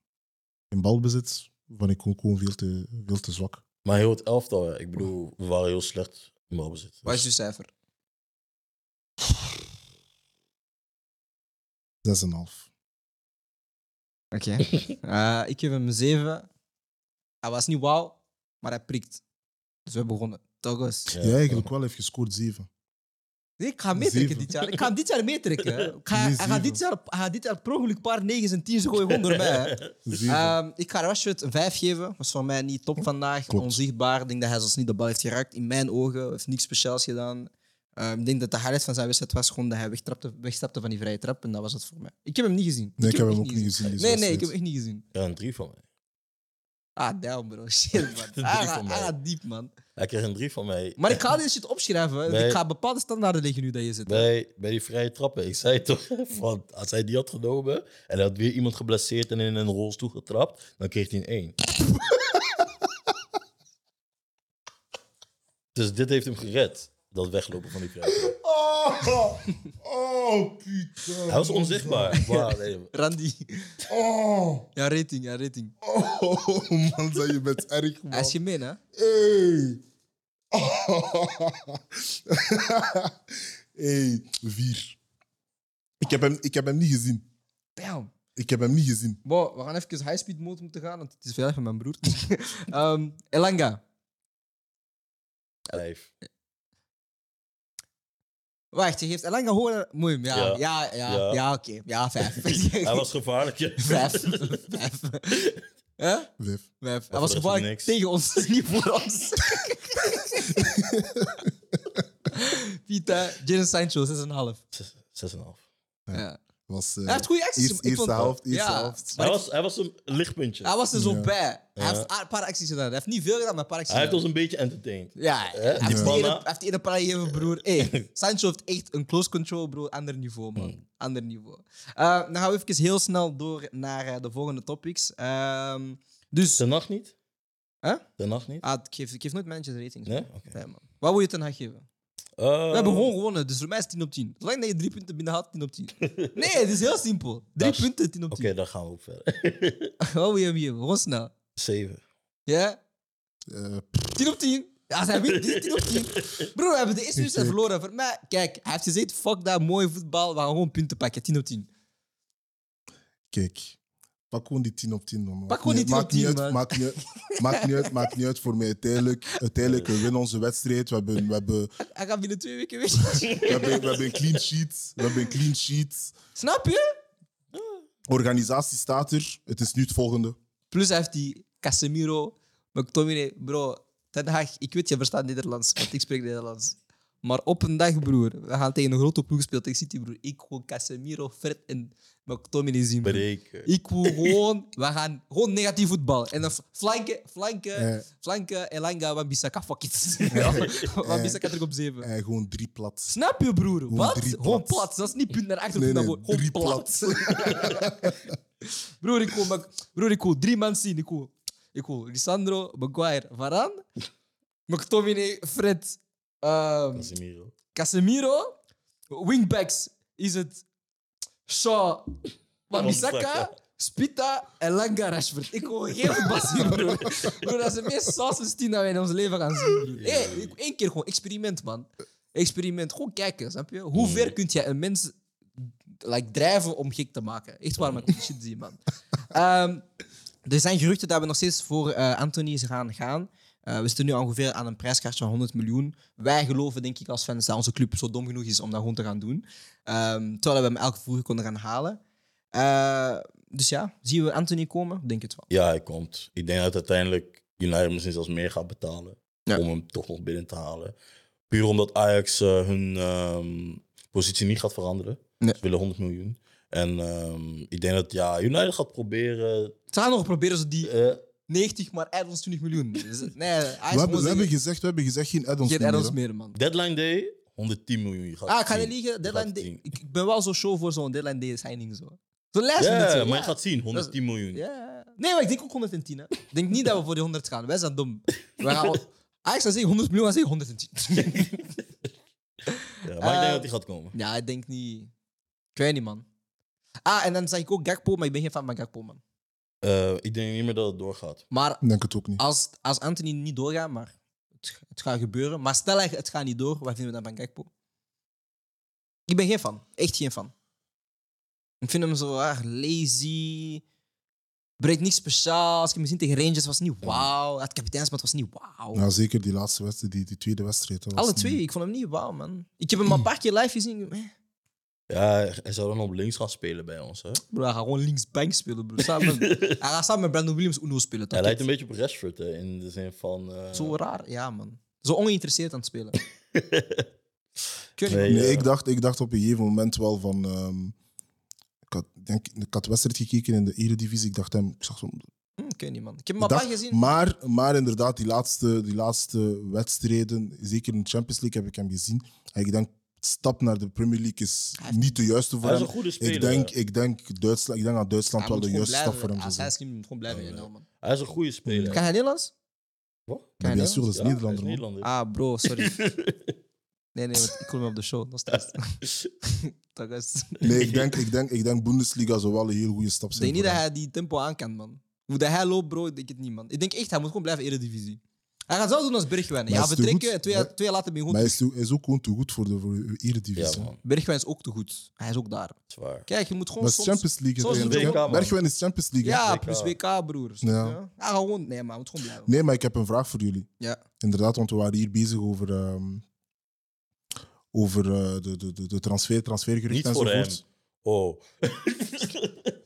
in balbezit vond ik ook gewoon veel te, veel te zwak. Maar heel het elftal, hè. ik bedoel, we waren heel slecht in balbezit. Wat is je cijfer? 6,5. Oké. [laughs] Eh, ik geef hem een 7. Hij was niet wauw, maar hij prikt. Dus we begonnen. Toch eens. Ja. Ja, eigenlijk wel heeft gescoord 7. Nee, ik ga hem meetrekken Zeven. dit jaar. Ik ga hem dit jaar meetrekken. Ik ga, hij, gaat dit jaar, hij gaat dit jaar per ongeluk een paar 9's en 10's gooien gewoon door mij. 7. Ehm, ik ga Rashford een 5 geven. Was voor mij niet top vandaag. Klopt. Onzichtbaar. Ik denk dat hij zelfs niet de bal heeft geraakt. In mijn ogen heeft niks speciaals gedaan. Ehm, ik denk dat de highlight van zijn wedstrijd was gewoon dat hij wegtrapte, wegstapte van die vrije trap. En dat was het voor mij. Ik heb hem niet gezien. nee, ik heb hem ook niet gezien. Nee, nee, ik heb hem echt niet gezien. Ja, een drie van mij. Ah, damn bro. [laughs] Shit, man. [laughs] Hij gaat- mij. hij gaat diep, man. Hij kreeg een drie van mij. Maar ik ga dit shit opschrijven. Ik ga bepaalde standaarden leggen nu dat je zit. Bij, bij die vrije trappen, ik zei toch, [laughs] van, als hij die had genomen en hij had weer iemand geblesseerd en in een rolstoel getrapt, dan kreeg hij een één. dus dit heeft hem gered, dat weglopen van die vrije. Oh, oh, Pieter. Hij was onzichtbaar. [laughs] Wauw, nee. Randy. Oh, Ja, rating, ja, rating. oh, man, zeg je bent erg, man. Hij is gemeen, hè? Hey. [laughs] hey, vier. Ik heb, hem, ik heb hem niet gezien. Damn. Ik heb hem niet gezien. Bon, we gaan even high-speed mode moeten gaan, want het is veilig met mijn broer. [laughs] Ehm, Elanga. Vijf. Wacht, je geeft Elanga horen. Mooi, ja, ja, Ja. ja, ja, Ja. oké. Ja, vijf. [laughs] Hij was gevaarlijk. ja. vijf. Vijf. Huh? Vijf. Vijf. Hij was gevaarlijk niks. tegen ons, [laughs] niet voor ons. [laughs] Pita, Jadon Sancho, 6,5. Zes- Zes en een half. Ja. Was, eh, Hij heeft goede acties. eerste helft, eerste ja, helft. maar Hij was, hij was een lichtpuntje. Hij was er zo Ja. bij. Hij Ja. heeft een paar acties gedaan. Hij heeft niet veel gedaan, maar een paar acties Hij heeft ons een beetje entertained. Ja, Hè? hij heeft ene- hij heeft die ene paar gegeven, broer. Hey, [laughs] Sancho heeft echt een close control, bro. Ander niveau, man. Hmm. Ander niveau. Eh, dan gaan we even heel snel door naar eh, de volgende topics. Ehm, dus, De nacht niet? Huh? De nacht niet? ah, ik, geef, ik geef nooit Manchester ratings. Nee? Oké. Nee, man. Wat wil je ten Hag geven? Eh, We hebben gewoon gewonnen, dus voor mij is het 10 op 10. Zolang dat je drie punten binnen had, 10 op 10. [laughs] Nee, het is heel simpel. Drie is- punten, 10 op Oké, 10. dan gaan we ook verder. [laughs] Wat wil je hem geven? Gewoon snel. Zeven. Ja? Eh, 10 op 10. Ja, zij wint 10 op 10. [laughs] Bro, we hebben de eerste wedstrijd verloren. Voor mij, kijk, hij heeft gezegd: fuck dat mooie voetbal, we gaan gewoon punten pakken. 10 op 10. kijk, pak gewoon die 10 op 10. Man. Pak gewoon die 10 op maakt niet 10, uit. Maakt niet, uit, maakt, niet uit, maakt niet uit voor mij. Uiteindelijk, uiteindelijk we winnen onze wedstrijd. We hebben, we, hebben, Hij gaat binnen twee weken weg. we, hebben, we hebben een clean sheet. We hebben een clean sheet. Snap je? Organisatie staat er. Het is nu het volgende. Plus hij heeft die Casemiro, McTominay. Bro, Ten Hag, ik weet je verstaat Nederlands, want ik spreek Nederlands. Maar op een dag, broer, we gaan tegen een grote ploeg spelen tegen City, broer. Ik wil Casemiro, Fred en McTominay zien, broer. Breken. Ik wil [laughs] gewoon, we gaan gewoon negatief voetbal. En dan flanken, flanken, Eh. flanken, Elanga, Wan-Bissaka, fuck [laughs] it. [laughs] Wan-Bissaka terug op zeven. En gewoon drie plat. Snap je, broer? Wat? drie Gewoon plat. plat. Dat is niet punt naar achter, Nee, nee, drie Gewoon plat. broer, ik wil, Mac- broer, ik wil drie man zien. Ik wil, ik wil Lisandro, Maguire, Varane, McTominay, Fred, ehm, Casemiro. Casemiro. Wingbacks is het Shaw, Wan-Bissaka. Spita en Langa Rashford. Ik wil geen [laughs] voetbal zien, broer. broer. Dat is de meest sauce team dat wij in ons leven gaan zien, broer. Hey, één keer gewoon experiment, man. Experiment. Gewoon kijken, snap je? Hoe ver kun je een mens like, drijven om gek te maken? Echt waar, man. Ik wil die shit zien, man. Ehm, er zijn geruchten dat we nog steeds voor eh, Anthony gaan gaan. Eh, we zitten nu ongeveer aan een prijskaartje van 100 miljoen. Wij geloven, denk ik, als fans dat onze club zo dom genoeg is om dat gewoon te gaan doen. Ehm, terwijl we hem elke vroeger konden gaan halen. Eh, dus ja, zien we Anthony komen? Denk het wel. Ja, hij komt. Ik denk dat uiteindelijk United misschien zelfs meer gaat betalen. Ja. Om hem toch nog binnen te halen. Puur omdat Ajax eh, hun ehm, positie niet gaat veranderen. Nee. Ze willen 100 miljoen. En ehm, ik denk dat ja, United gaat proberen. Ze gaan nog proberen zo die 90, maar add ons 20 miljoen. [laughs] Dus, nee, hij is We hebben, we hebben gezegd, we hebben gezegd geen add-ons geen meer, add-ons hè. meer, man. deadline day, 110 miljoen. Je gaat Ah, ik ga niet liegen. Deadline day, ik ben wel zo show voor zo'n deadline day signing. Zo, zo met zo. maar ja. je gaat zien, 110 miljoen. Ja. Nee, maar ik denk ook 110. Hè. Ik denk niet dat we voor die 100 gaan. Wij zijn dom. Wij gaan, [laughs] Ajax gaat zeggen 100 miljoen, wij zeggen 110. Ja, maar ik Eh, denk dat hij gaat komen. ja, ik denk niet. Ik weet niet, man. Ah, en dan zeg ik ook Gakpo, maar ik ben geen fan van Gakpo, man. Eh, ik denk niet meer dat het doorgaat. Maar Ik denk het ook niet. als, als Anthony niet doorgaat, maar het, het gaat gebeuren. Maar stel hij, het gaat niet door, wat vinden we dan van Gakpo? Ik ben geen fan. Echt geen fan. Ik vind hem zo erg lazy. Brengt niks speciaals. Ik heb hem gezien tegen Rangers, was niet wauw. Het kapiteinsmat was niet wauw. Ja, zeker die laatste wedstrijd, die, die tweede wedstrijd. dat was Alle niet- twee, ik vond hem niet wauw, man. Ik heb hem maar een paar keer live gezien. Eh, Ja, hij zou dan op links gaan spelen bij ons. Hè? Bro, hij gaat gewoon linksbank spelen, bro. Samen, [laughs] hij gaat samen met Brandon Williams Uno spelen. Hij lijkt een beetje op Rashford hè, in de zin van. eh, Zo raar, ja, man. Zo ongeïnteresseerd aan het spelen. [laughs] Nee. Nee, Ja. ik, dacht, ik dacht op een gegeven moment wel van. ehm, ik, had, denk, ik had de wedstrijd gekeken in de Eredivisie. Ik dacht hem. Ik zag zo, Hm, Ik weet niet, man. Ik heb hem ik maar een paar dacht- gezien. maar, maar inderdaad, die laatste, die laatste wedstrijden, zeker in de Champions League, heb ik hem gezien. En ik denk, stap naar de Premier League is niet de juiste voor Hij is hem. een goede speler. Ik denk, ik, denk Duitsland, ik denk dat Duitsland Hij wel de juiste stap voor hem zou hij zijn. is, moet hij gewoon blijven. Ja, in ja. NL, man. Hij is een goede speler. Kan hij Nederlands? Wat? Kan Ja, hij dat is Ja, hij Nederlander. man. Ah, bro, sorry. [laughs] Nee, nee, want ik kom hem op de show. Dat is [laughs] dat is. Nee, ik denk, ik, denk, ik denk Bundesliga zou wel een heel goede stap Ik zijn. denk niet dat hem. hij die tempo aan kan, man. Hoe dat hij loopt, bro, ik denk het niet, man. Ik denk echt, hij moet gewoon blijven Eredivisie. Hij gaat zo doen als Bergwijn. Maar Ja, hij is te vertrekken goed. en twee, Maar- jaar- twee jaar later ben je Maar gewoon... hij is, te- hij is ook gewoon te goed voor de, voor de Eredivisie. Ja, man. Bergwijn is ook te goed. Hij is ook daar. Zwaar. Kijk, je moet gewoon Maar soms... Champions League soms uiteindelijk. WK, hè? man. Bergwijn is Champions League. hè? Ja, WK. plus WK, broer. snap Ja. je? Gewoon... Nee, maar hij moet gewoon blijven. Nee, maar ik heb een vraag voor jullie. Ja. Inderdaad, want we waren hier bezig over, ehm, over eh, de, de, de, de transfer, transfergeruchten Niet voor hem. enzovoort. Oh.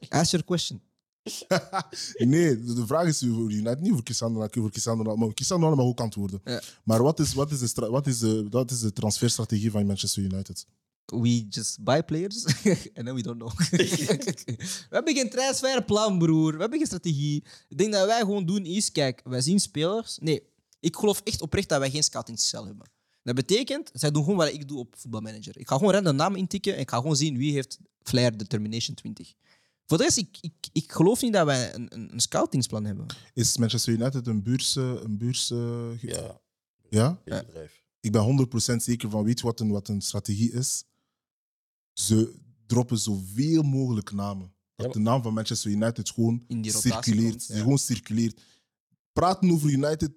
Ask your question. [laughs] Nee, de, vraag is voor United, niet voor Ronaldo, voor maar Ronaldo mag ook antwoorden. Ja. Maar wat is, wat, is de wat, is de, wat is de transferstrategie van Manchester United? We just buy players [laughs] and then we don't know. [laughs] we hebben geen transferplan, broer. We hebben geen strategie. Ik denk dat wij gewoon doen is, kijk, wij zien spelers. Nee, ik geloof echt oprecht dat wij geen scoutingcel hebben. Dat betekent, zij doen gewoon wat ik doe op voetbalmanager. Ik ga gewoon random naam intikken en ik ga gewoon zien wie heeft Flair Determination 20. Voor de rest, ik, ik, ik geloof niet dat wij een, een, een scoutingsplan hebben. Is Manchester United een beurs... eh, Een beurs ge- Ja, ja? bedrijf. Ik ben 100% zeker van, weet wat een, wat een strategie is? Ze droppen zoveel mogelijk namen. Dat Ja, de naam van Manchester United gewoon circuleert. komt, ja. Gewoon circuleert. Praten over United,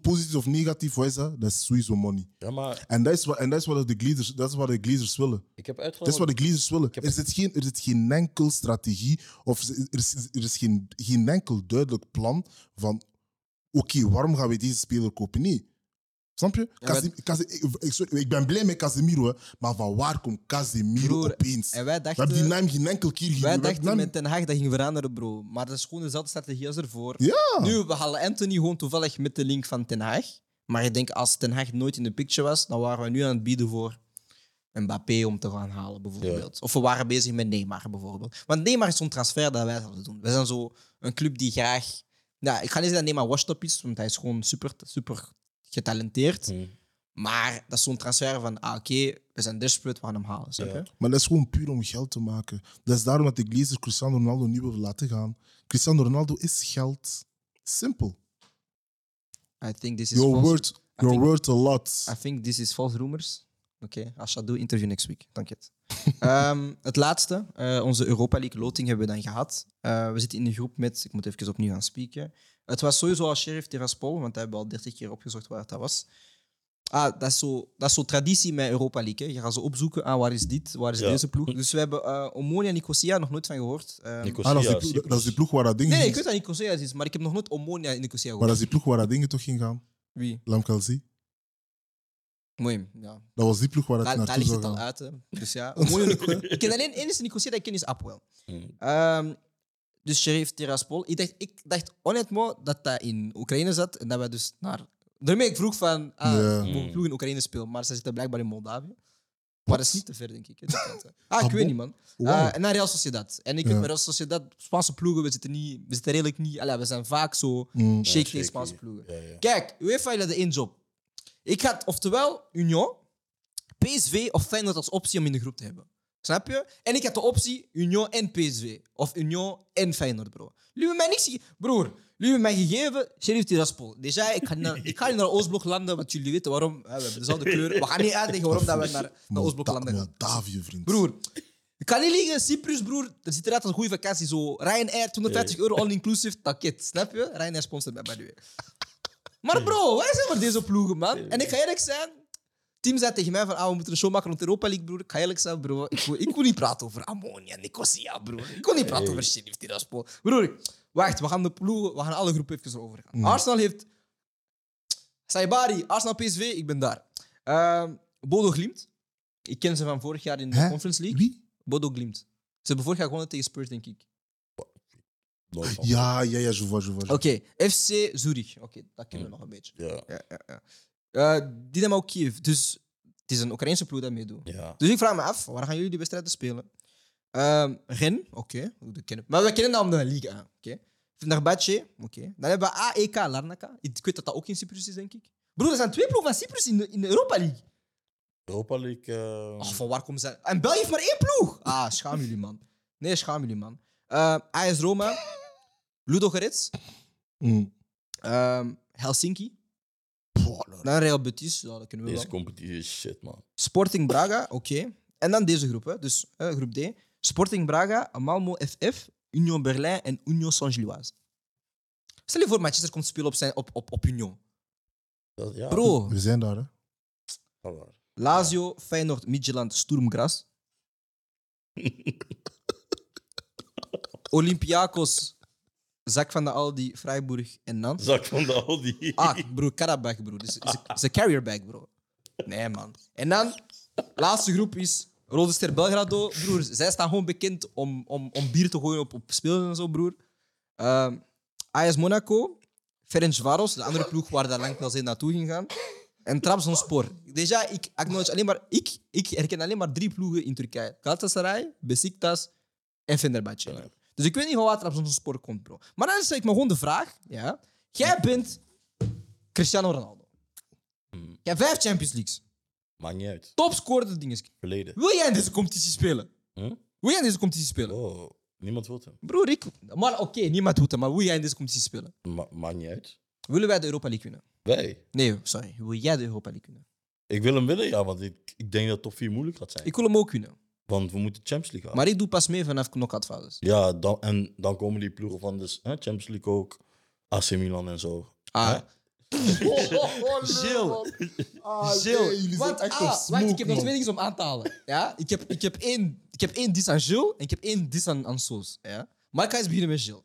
positief of negatief, is dat? Is sowieso money. Ja, maar En dat is wat, en dat is wat de Glazers, dat is wat de Glazers willen. ik heb Dat is uitgelegd. wat de Glazers willen. heb- Er zit geen, er zit geen enkel strategie of er is, er is geen, geen enkel duidelijk plan van oké, waarom gaan we deze speler kopen? Nee. Snap je? Ja, Casim- Casim- ik, ik- sorry, ik ben blij met Casemiro, hè, maar van waar komt Casemiro Broer, opeens? En wij We hebben die dachten, naam geen enkel keer gezien. wij dachten naam- met Ten Hag dat ging veranderen, bro. Maar dat is gewoon dezelfde strategie als ervoor. Ja. Nu, we halen Anthony gewoon toevallig met de link van Ten Hag. Maar ik denk, als Ten Hag nooit in de picture was, dan waren we nu aan het bieden voor Mbappé om te gaan halen, bijvoorbeeld. Of we waren bezig met Neymar, bijvoorbeeld. Want Neymar is zo'n transfer dat wij zouden doen. We zijn zo een club die graag... Nou, ik ga niet zeggen dat Neymar washed up is, want hij is gewoon super, super getalenteerd. Hm. Maar dat is zo'n transfer van, ah, oké, we zijn desperate, we gaan hem halen. Ja. Maar dat is gewoon puur om geld te maken. Dat is daarom dat de Glazers Cristiano Ronaldo niet willen laten gaan. Cristiano Ronaldo is geld. Simpel. I think this is Your false. word, your think- word a lot. I think this is false rumors. Oké, als je dat doet, interview next week. Dank je. het. [laughs] Ehm, het laatste, eh, onze Europa League loting hebben we dan gehad. Eh, we zitten in een groep met, ik moet even opnieuw gaan spreken. Het was sowieso al Sheriff Tiraspol, want we hebben al 30 keer opgezocht waar dat was. Ah, dat is zo, dat is zo traditie met Europa League. Hè. Je gaat zo opzoeken, ah, waar is dit, waar is Ja. deze ploeg. Dus we hebben eh Omonia Nicosia nog nooit van gehoord. Ehm, Nicosia, Ah, dat, is die dat is die ploeg waar dat ding nee, nee, ging. ik weet dat Nicosia is, maar ik heb nog nooit Omonia in Nicosia Maar gehoord. dat is die ploeg waar dat dingen toch ging gaan. Wie? Lamkelzi. Mooi, ja. Dat was die ploeg waar het Daar, daar ligt het al uit. Hè. Dus ja, Omonia [laughs] Ik ken alleen enige Nicosia dat ik ken is Apwell. Hm. Ehm, dus Sheriff Tiraspol. Ik dacht, ik dacht honnêtement dat dat in Oekraïne zat en dat we dus naar. Daarmee ik vroeg van, ah, Ja. we Mm. ploeg in Oekraïne spelen, maar ze zitten blijkbaar in Moldavië. Maar dat is niet te ver, denk ik. hè, die kant, hè. Ah, ik Ah, weet bon? niet, man. Wauw. Eh, en naar Real Sociedad. En ik Ja. heb bij Real Sociedad, Spaanse ploegen, we zitten, niet, we zitten redelijk niet... Allee, we zijn vaak zo Mm. shake tegen Spaanse shaky. ploegen. Ja, ja. Kijk, UEFA heeft de één job. Ik had oftewel Union, PSV of Feyenoord als optie om in de groep te hebben. Snap je? En ik had de optie Union en PSV. Of Union en Feyenoord, bro. Jullie hebben mij niks ge- Broer, jullie hebben mij gegeven Sheriff Tiraspol. Dus ik ga, niet naar, ik ga niet naar Oostblok landen, want jullie weten waarom. hè, We hebben dezelfde kleur. We gaan niet uitleggen waarom dat we naar, [laughs] naar Oostblok landen gaan. Moldavië, vriend. Broer, ik kan niet liegen. Cyprus, broer. Er zit als een goede vakantie. Zo Ryanair, 250 euro all-inclusive pakket. Snap je? Ryanair sponsort mij bij de weer. [laughs] Maar bro, wij zijn voor deze ploegen, man. En ik ga eerlijk zijn. Team zei tegen mij van, ah, we moeten een show maken rond Europa League, broer. Ik ga eerlijk zijn, bro. Ik wil, ik wil niet praten over Ammonia, Nicosia, broer. Ik wil niet praten over Sheriff Tiraspol. Broer, wacht. We gaan de ploegen, we gaan alle groepen even over gaan. Arsenal heeft... Saibari, Arsenal PSV, ik ben daar. Ehm Bodo Glimt. Ik ken ze van vorig jaar in de Hè? Conference League. Wie? Bodo Glimt. Ze hebben vorig jaar gewonnen tegen Spurs, denk ik. Ja, ja, ja, je vois, je vois. Oké, FC Zurich. Oké, dat kennen we nog een beetje. Ja. Ja, ja, ja. Eh, Dynamo Kiev. Dus het is een Oekraïnse ploeg dat meedoet. Ja. Dus ik vraag me af, waar gaan jullie die wedstrijden spelen? Ehm Ren, oké. we. Maar we kennen de Ligue 1. Oké. Fenerbahce, oké. Dan hebben we AEK Larnaca. Ik weet dat dat ook in Cyprus is, denk ik. Broer, er zijn twee ploegen van Cyprus in de, in de Europa League. Europa League. eh, Oh, van waar komen ze? En België heeft maar één ploeg. Ah, schaam jullie, man. Nee, schaam jullie, man. Uh, AS Roma, Ludo Goretz, Mm. ehm, Helsinki. Dan Real Betis, ja, dat kunnen we Deze wel. competitie is shit, man. Sporting Braga, oké. En dan deze groep, hè. dus groep D. Sporting Braga, Malmo FF, Union Berlin en Union Saint-Gilloise. Stel je voor, Manchester komt spelen op, zijn, op, op, op Union. Dat, ja. Bro, We zijn daar, hè? Ga maar. Lazio, Feyenoord, Midtjylland, Sturmgras. [laughs] Olympiakos, Zak van de Aldi, Freiburg en Nantes. Zak van de Aldi. Ah, bro, Karabag, bro. Dus is is een carrier bag, bro. Nee, man. En dan, laatste groep is Rode Ster Belgrado. Broer, zij staan gewoon bekend om, om, om bier te gooien op, op spelen en zo, broer. Ehm AS Monaco, Ferencvaros, de andere ploeg waar daar lang wel zijn naartoe ging gaan. En Trabzonspor. Déjà, ik, acknowledge alleen maar, ik, ik herken alleen maar drie ploegen in Turkije. Galatasaray, Besiktas en Fenerbahce. Dus ik weet niet van waar Trabzonspor komt, bro. Maar dan stel ik me gewoon de vraag. Ja, jij bent Cristiano Ronaldo. Hmm. Je hebt vijf Champions Leagues. Maakt niet uit. Topscorer dingen. Verleden. Wil jij in deze competitie spelen? Wil jij in deze competitie spelen? Oh, niemand wil hem. Broer, ik... Maar oké, niemand doet het, maar wil jij in deze competitie spelen? Ma maakt niet uit. Willen wij de Europa League winnen? Wij. Nee, sorry. Wil jij de Europa League winnen? Ik wil hem winnen, ja, want ik, ik denk dat top 4 moeilijk gaat zijn. Ik wil hem ook winnen. Want we moeten Champions League halen. Maar ik doe pas mee vanaf knockout fases. Ja, dan, en dan komen die ploegen van de hè, Champions League ook. AC Milan en zo. Ah. Oh, Gilles. Ah. Want, ah, wacht, ik heb nog twee dingen om aan te halen. Ja? Ik, heb, ik, heb één, ik heb één dis aan Gilles en ik heb één dis aan, aan Soos. Ja? Maar ik ga eens beginnen met Gilles.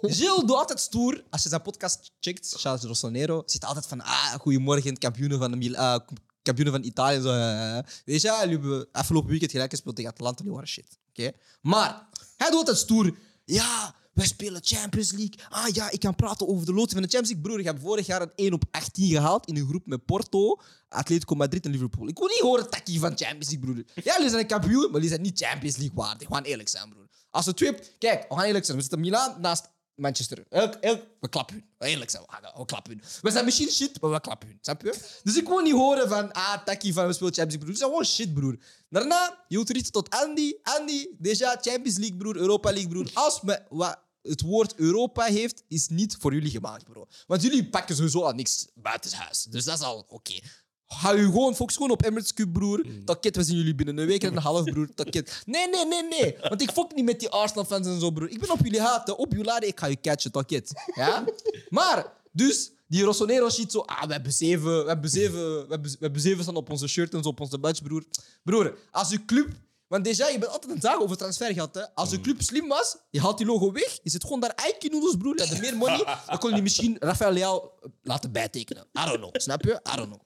[laughs] Gilles doet altijd stoer. Als je zijn podcast checkt, Charles Rossonero, zit altijd van ah, goedemorgen, kampioenen van, de Mil ah, kampioenen van Italië. Zo, eh. Weet je, jullie hebben afgelopen weekend gelijk gespeeld tegen Atalanta, die waren shit. Oké? Maar hij doet altijd stoer. Ja, wij spelen Champions League. Ah ja, ik kan praten over de loting van de Champions League. Broer, ik heb vorig jaar een 1 op 18 gehaald in een groep met Porto, Atletico Madrid en Liverpool. Ik wil niet horen takkie van Champions League, broer. Ja, jullie zijn een kampioen, maar jullie zijn niet Champions League waardig. Gaan eerlijk zijn, broer. Als we twee... Kijk, we gaan eerlijk zijn. We zitten Milan naast Manchester. Elk, elk, we klappen hun. Eerlijk zijn, we, we klappen. We zijn misschien shit, maar we klappen hun. Snap je? Dus ik wil niet horen van, ah, takkie van we spelen Champions League, broer. Dat is gewoon shit, broer. Daarna, je moet richten tot Andy. Andy, déjà Champions League, broer. Europa League, broer. Als me, wat het woord Europa heeft, is niet voor jullie gemaakt, bro. Want jullie pakken sowieso al niks buitenshuis. Dus dat is al oké. Hou je gewoon, focus gewoon op Emirates Cup, broer. Takket, we zien jullie binnen een week en een half, broer. Takket. Nee, nee, nee, nee. Want ik fok niet met die Arsenal-fans en zo, broer. Ik ben op jullie haten, op jullie laden, ik ga je catchen, takket. Ja? Maar, dus, die Rossonero shit zo, ah, we hebben zeven, we hebben zeven, we hebben, we hebben zeven staan op onze shirt en zo, op onze badge, broer. Broer, als je club... Want déjà, je bent altijd een zagen over transfergeld, hè. Als je club slim was, je haalt die logo weg, je zit gewoon daar Aiki noodles, broer. Je had meer money, dan kon je misschien Rafael Leao laten bijtekenen. I don't know, snap je? I don't know.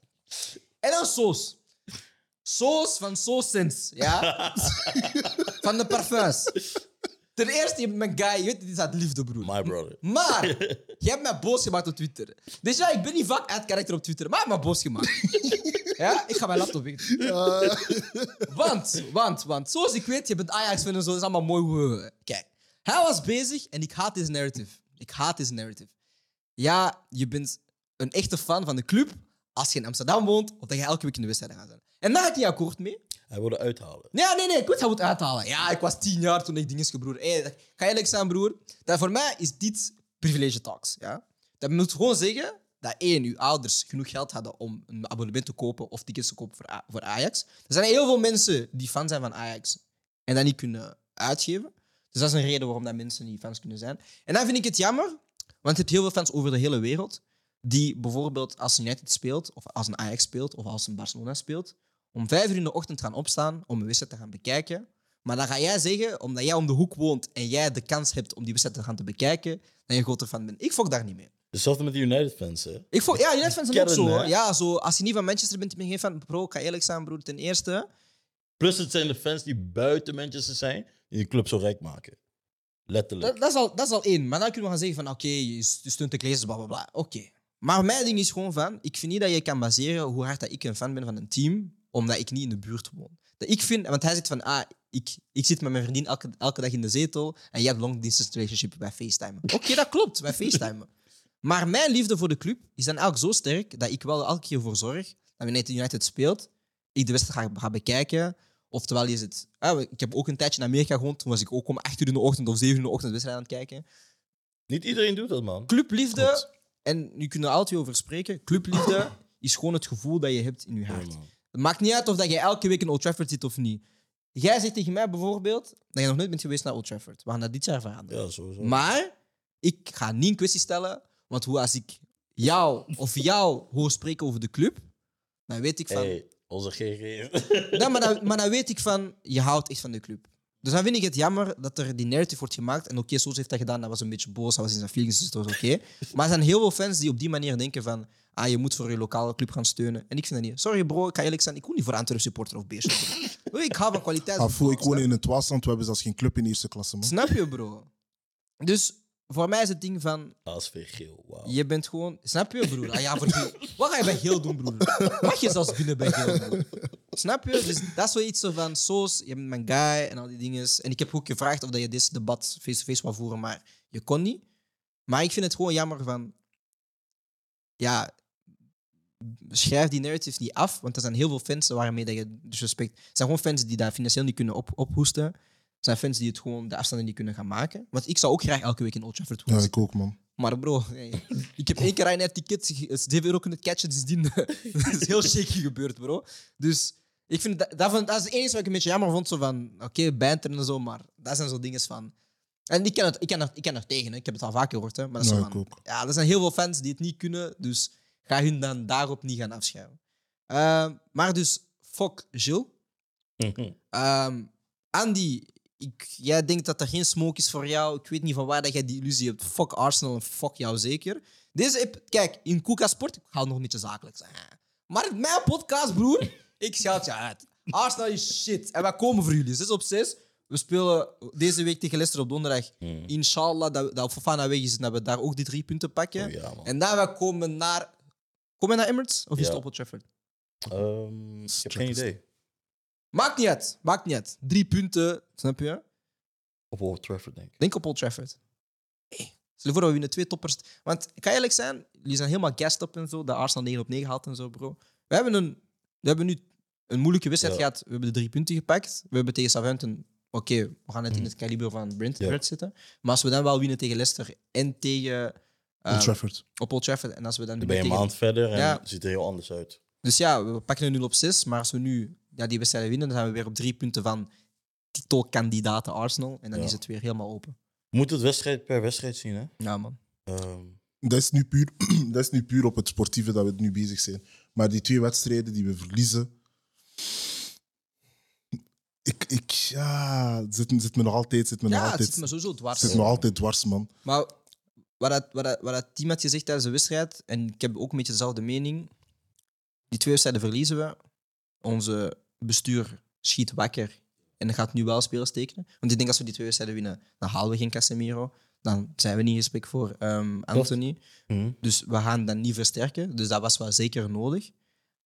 En dan Soos. Soos van Soos Sense, ja? [laughs] van de parfums. Ten eerste, je bent mijn guy, je weet, dit is uit liefde, broer. My brother. Maar, [laughs] je hebt mij boos gemaakt op Twitter. Dus ja, ik ben niet vaak uit karakter op Twitter, maar je hebt mij boos gemaakt. ja, ik ga mijn laptop weg. Want, want, want, zoals ik weet, je bent Ajax-fan en zo, dat is allemaal mooi. Kijk, hij was bezig en ik haat deze narrative. Ik haat deze narrative. Ja, je bent een echte fan van de club als je in Amsterdam woont, of dat je elke week in de wedstrijd gaat zijn. En daar ik niet akkoord mee. Hij wilde uithalen. Nee, nee, nee, ik weet hij moet uithalen. Ja, ik was tien jaar toen ik dingen broer. Hey, dat- ga eerlijk zijn, broer. Dat voor mij is dit privilege talks. Ja? Dat moet gewoon zeggen dat één, uw ouders genoeg geld hadden om een abonnement te kopen of tickets te kopen voor, A- voor Ajax. Er zijn heel veel mensen die fan zijn van Ajax en dat niet kunnen uitgeven. Dus dat is een reden waarom dat mensen niet fans kunnen zijn. En dan vind ik het jammer, want je hebt heel veel fans over de hele wereld die bijvoorbeeld als United speelt, of als een Ajax speelt, of als een Barcelona speelt, om vijf uur in de ochtend gaan opstaan om een wedstrijd te gaan bekijken. Maar dan ga jij zeggen, omdat jij om de hoek woont en jij de kans hebt om die wedstrijd te gaan te bekijken, dat je een grote fan bent. Ik fok daar niet mee. Hetzelfde met de United-fans, hè? Ik fok, ja, United fans zijn ook zo. hè? Ja, zo. Als je niet van Manchester bent, ben je geen fan. Bro, ik ga eerlijk zijn, broer. Ten eerste, Plus het zijn de fans die buiten Manchester zijn, die de club zo rijk maken. Letterlijk. dat, dat, is al, dat is al één. Maar dan kunnen we gaan zeggen van, oké, je je steunt de glazers, bla, bla, bla. Oké. Maar mijn ding is gewoon van, ik vind niet dat je kan baseren hoe hard dat ik een fan ben van een team, omdat ik niet in de buurt woon. Dat ik vind, want hij zit van, ah, ik, ik zit met mijn vriendin elke, elke dag in de zetel en jij hebt long distance relationship bij FaceTime. Oké, [laughs] dat klopt, bij FaceTime. Maar mijn liefde voor de club is dan eigenlijk zo sterk dat ik wel elke keer voor zorg dat wanneer United speelt, ik de wedstrijd ga, ga bekijken. Oftewel is het... ah, ik heb ook een tijdje in Amerika gewoond. Toen was ik ook om 8 uur in de ochtend of 7 uur in de ochtend de wedstrijd aan het kijken. Niet iedereen doet dat, man. Clubliefde, Klopt. En nu kunnen we altijd over spreken, clubliefde [coughs] is gewoon het gevoel dat je hebt in je hart. Het maakt niet uit of dat je elke week in Old Trafford zit of niet. Jij zegt tegen mij bijvoorbeeld dat je nog nooit bent geweest naar Old Trafford. We gaan dat dit jaar veranderen. Ja, sowieso. Maar ik ga niet in kwestie stellen, want hoe als ik jou of jou hoor spreken over de club, dan weet ik van. Hey, onze GG. Nee, maar, dan, maar dan weet ik van, je houdt echt van de club. Dus dan vind ik het jammer dat er die narrative wordt gemaakt. En oké, Soos heeft dat gedaan, dat was een beetje boos, dat was in zijn feelings, dus dat was oké. [laughs] Maar er zijn heel veel fans die op die manier denken van, ah, je moet voor je lokale club gaan steunen. En ik vind dat niet. Sorry bro, ik ga eerlijk zijn, ik wil niet voor Antwerp supporter of beestje. bro. [laughs] Ik hou van kwaliteit. Ah, voel, ik woon in het Waasland, we hebben zelfs geen club in eerste klasse, man. Snap je, bro? Dus voor mij is het ding van, ASV geel, wauw. je bent gewoon... Snap je, broer? Ah, ja, voor geel. [laughs] Wat ga je bij geel doen, broer? Mag je zelfs binnen bij geel, broer? Snap je? Dus dat is zoiets zo van, Soos, je bent mijn guy en al die dingen. En ik heb ook gevraagd of dat je dit debat face-to-face wou voeren, maar je kon niet. Maar ik vind het gewoon jammer van... Ja, schrijf die narrative niet af, want er zijn heel veel fans waarmee dat je disrespect... Er zijn gewoon fans die dat financieel niet kunnen op, ophoesten. Er zijn fans die het gewoon de afstanden niet kunnen gaan maken. Want ik zou ook graag elke week in Old Trafford Ja, ik ook, man. Maar bro, hey, ik heb één keer een ticket, 7 euro kunnen catchen, dus die [laughs] dat is heel shaky gebeurd, bro. Dus ik vind dat, dat, vond- dat is het enige wat ik een beetje jammer vond, zo van, oké, banter en zo, maar dat zijn zo dingen van... En ik ken, het, ik, ken er, ik ken er tegen, hè. ik heb het al vaker gehoord, hè, maar dat is Ja, zo ik van, ook. ja, er zijn heel veel fans die het niet kunnen, dus ga hun dan daarop niet gaan afschuiven. Ehm, maar dus, fuck Gilles. [laughs] Ehm, Andy, ik, jij denkt dat er geen smoke is voor jou. Ik weet niet van waar dat jij die illusie hebt. Fuck Arsenal en fuck jou zeker. Deze, kijk, in Koeka Sport, ik ga het nog een beetje zakelijk zijn. Maar in mijn podcast, broer, ik shout je uit. Arsenal is shit. En wij komen voor jullie. 6 op 6. We spelen deze week tegen Leicester op donderdag. Inshallah, dat, dat Fofana weg is en dat we daar ook die drie punten pakken. Oh ja, man. en dan we komen naar... Komen we naar Emirates? Of is Ja. het op Old Trafford? Ehm, ik heb geen idee. Maakt niet uit. Maakt niet uit. Drie punten, snap je? Op Old Trafford, denk ik. Denk op Old Trafford. Hey, stel voor dat we winnen twee toppers. Want ik kan eerlijk zijn, jullie zijn helemaal gassed op en zo. Dat Arsenal 9 op 9 haalt en zo, bro. We hebben, een, we hebben nu een moeilijke wedstrijd Ja. gehad. We hebben de drie punten gepakt. We hebben tegen Southampton... Oké, we gaan het in Mhm. het kaliber van Brentford Ja. zitten. Maar als we dan wel winnen tegen Leicester en tegen... eh, Old Trafford. op Old Trafford. En als we dan Dan ben je een maand verder en Ja. het ziet er heel anders uit. Dus ja, we pakken een 0 op 6. Maar als we nu ja, die wedstrijd winnen, dan zijn we weer op drie punten van titelkandidaten Arsenal. En dan Ja. is het weer helemaal open. Je moet het wedstrijd per wedstrijd zien, hè? Ja, man. Ehm, Dat is, nu puur, [clears throat] dat is nu puur op het sportieve dat we nu bezig zijn. Maar die twee wedstrijden die we verliezen. Ik, ik, ja, het zit, zit me nog altijd, zit me nog Ja, het altijd, zit me sowieso dwars. zit me nog altijd dwars, man. Maar wat dat, wat, dat, wat dat team had gezegd tijdens de wedstrijd, en ik heb ook een beetje dezelfde mening. Die twee wedstrijden verliezen we. Onze bestuur schiet wakker en gaat nu wel spelers tekenen. Want ik denk als we die twee wedstrijden winnen, dan halen we geen Casemiro. Dan zijn we niet in gesprek voor ehm, Anthony. mhm. Dus we gaan dat niet versterken. Dus dat was wel zeker nodig.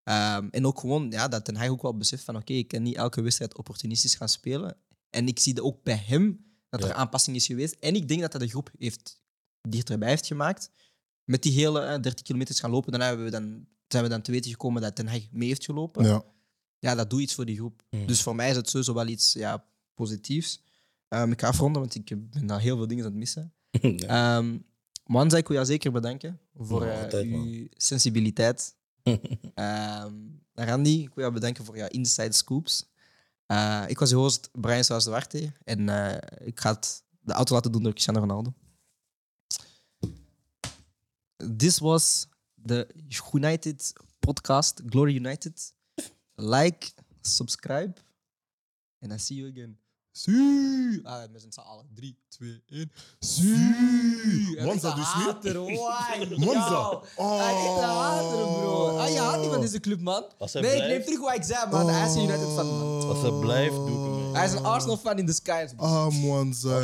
Ehm, en ook gewoon ja, dat Ten Hag ook wel beseft van oké, ik kan niet elke wedstrijd opportunistisch gaan spelen. En ik zie dat ook bij hem dat er Ja. aanpassing is geweest. En ik denk dat dat de groep heeft, dichterbij heeft gemaakt. Met die hele eh, 30 kilometers gaan lopen, dan, hebben we dan zijn we dan te weten gekomen dat Ten Hag mee heeft gelopen. Ja, Ja. dat doet iets voor die groep. Mhm. Dus voor mij is het sowieso wel iets ja, positiefs. Ehm, ik ga afronden, want ik ben daar heel veel dingen aan het missen. [laughs] Ja. Um, Manza, ik wil jou zeker bedanken voor altijd, uw sensibiliteit. [laughs] Randy, ik wil jou bedanken voor jouw inside scoops. Eh, ik was je host Brian Saus de en eh, ik ga het de auto laten doen door Cristiano Ronaldo. This was the United podcast, Glory United. Like, subscribe en I see you again. See! Ah, met z'n allen. 3, 2, 1. See! Monza dus niet? Monza. Yo. Hij is een hater, bro. Ah, je houdt niet van deze club, man. Als hij Nee, ik blijft- neem terug wat ik zei, man. Hij is een United fan, man. Als hij blijft, doe ik hem. Hij is een Arsenal fan in disguise. man. Ah, Monza.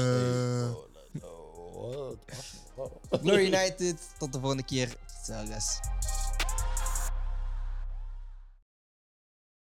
Oh, wat? Glory United. Tot de volgende keer. Ciao, guys.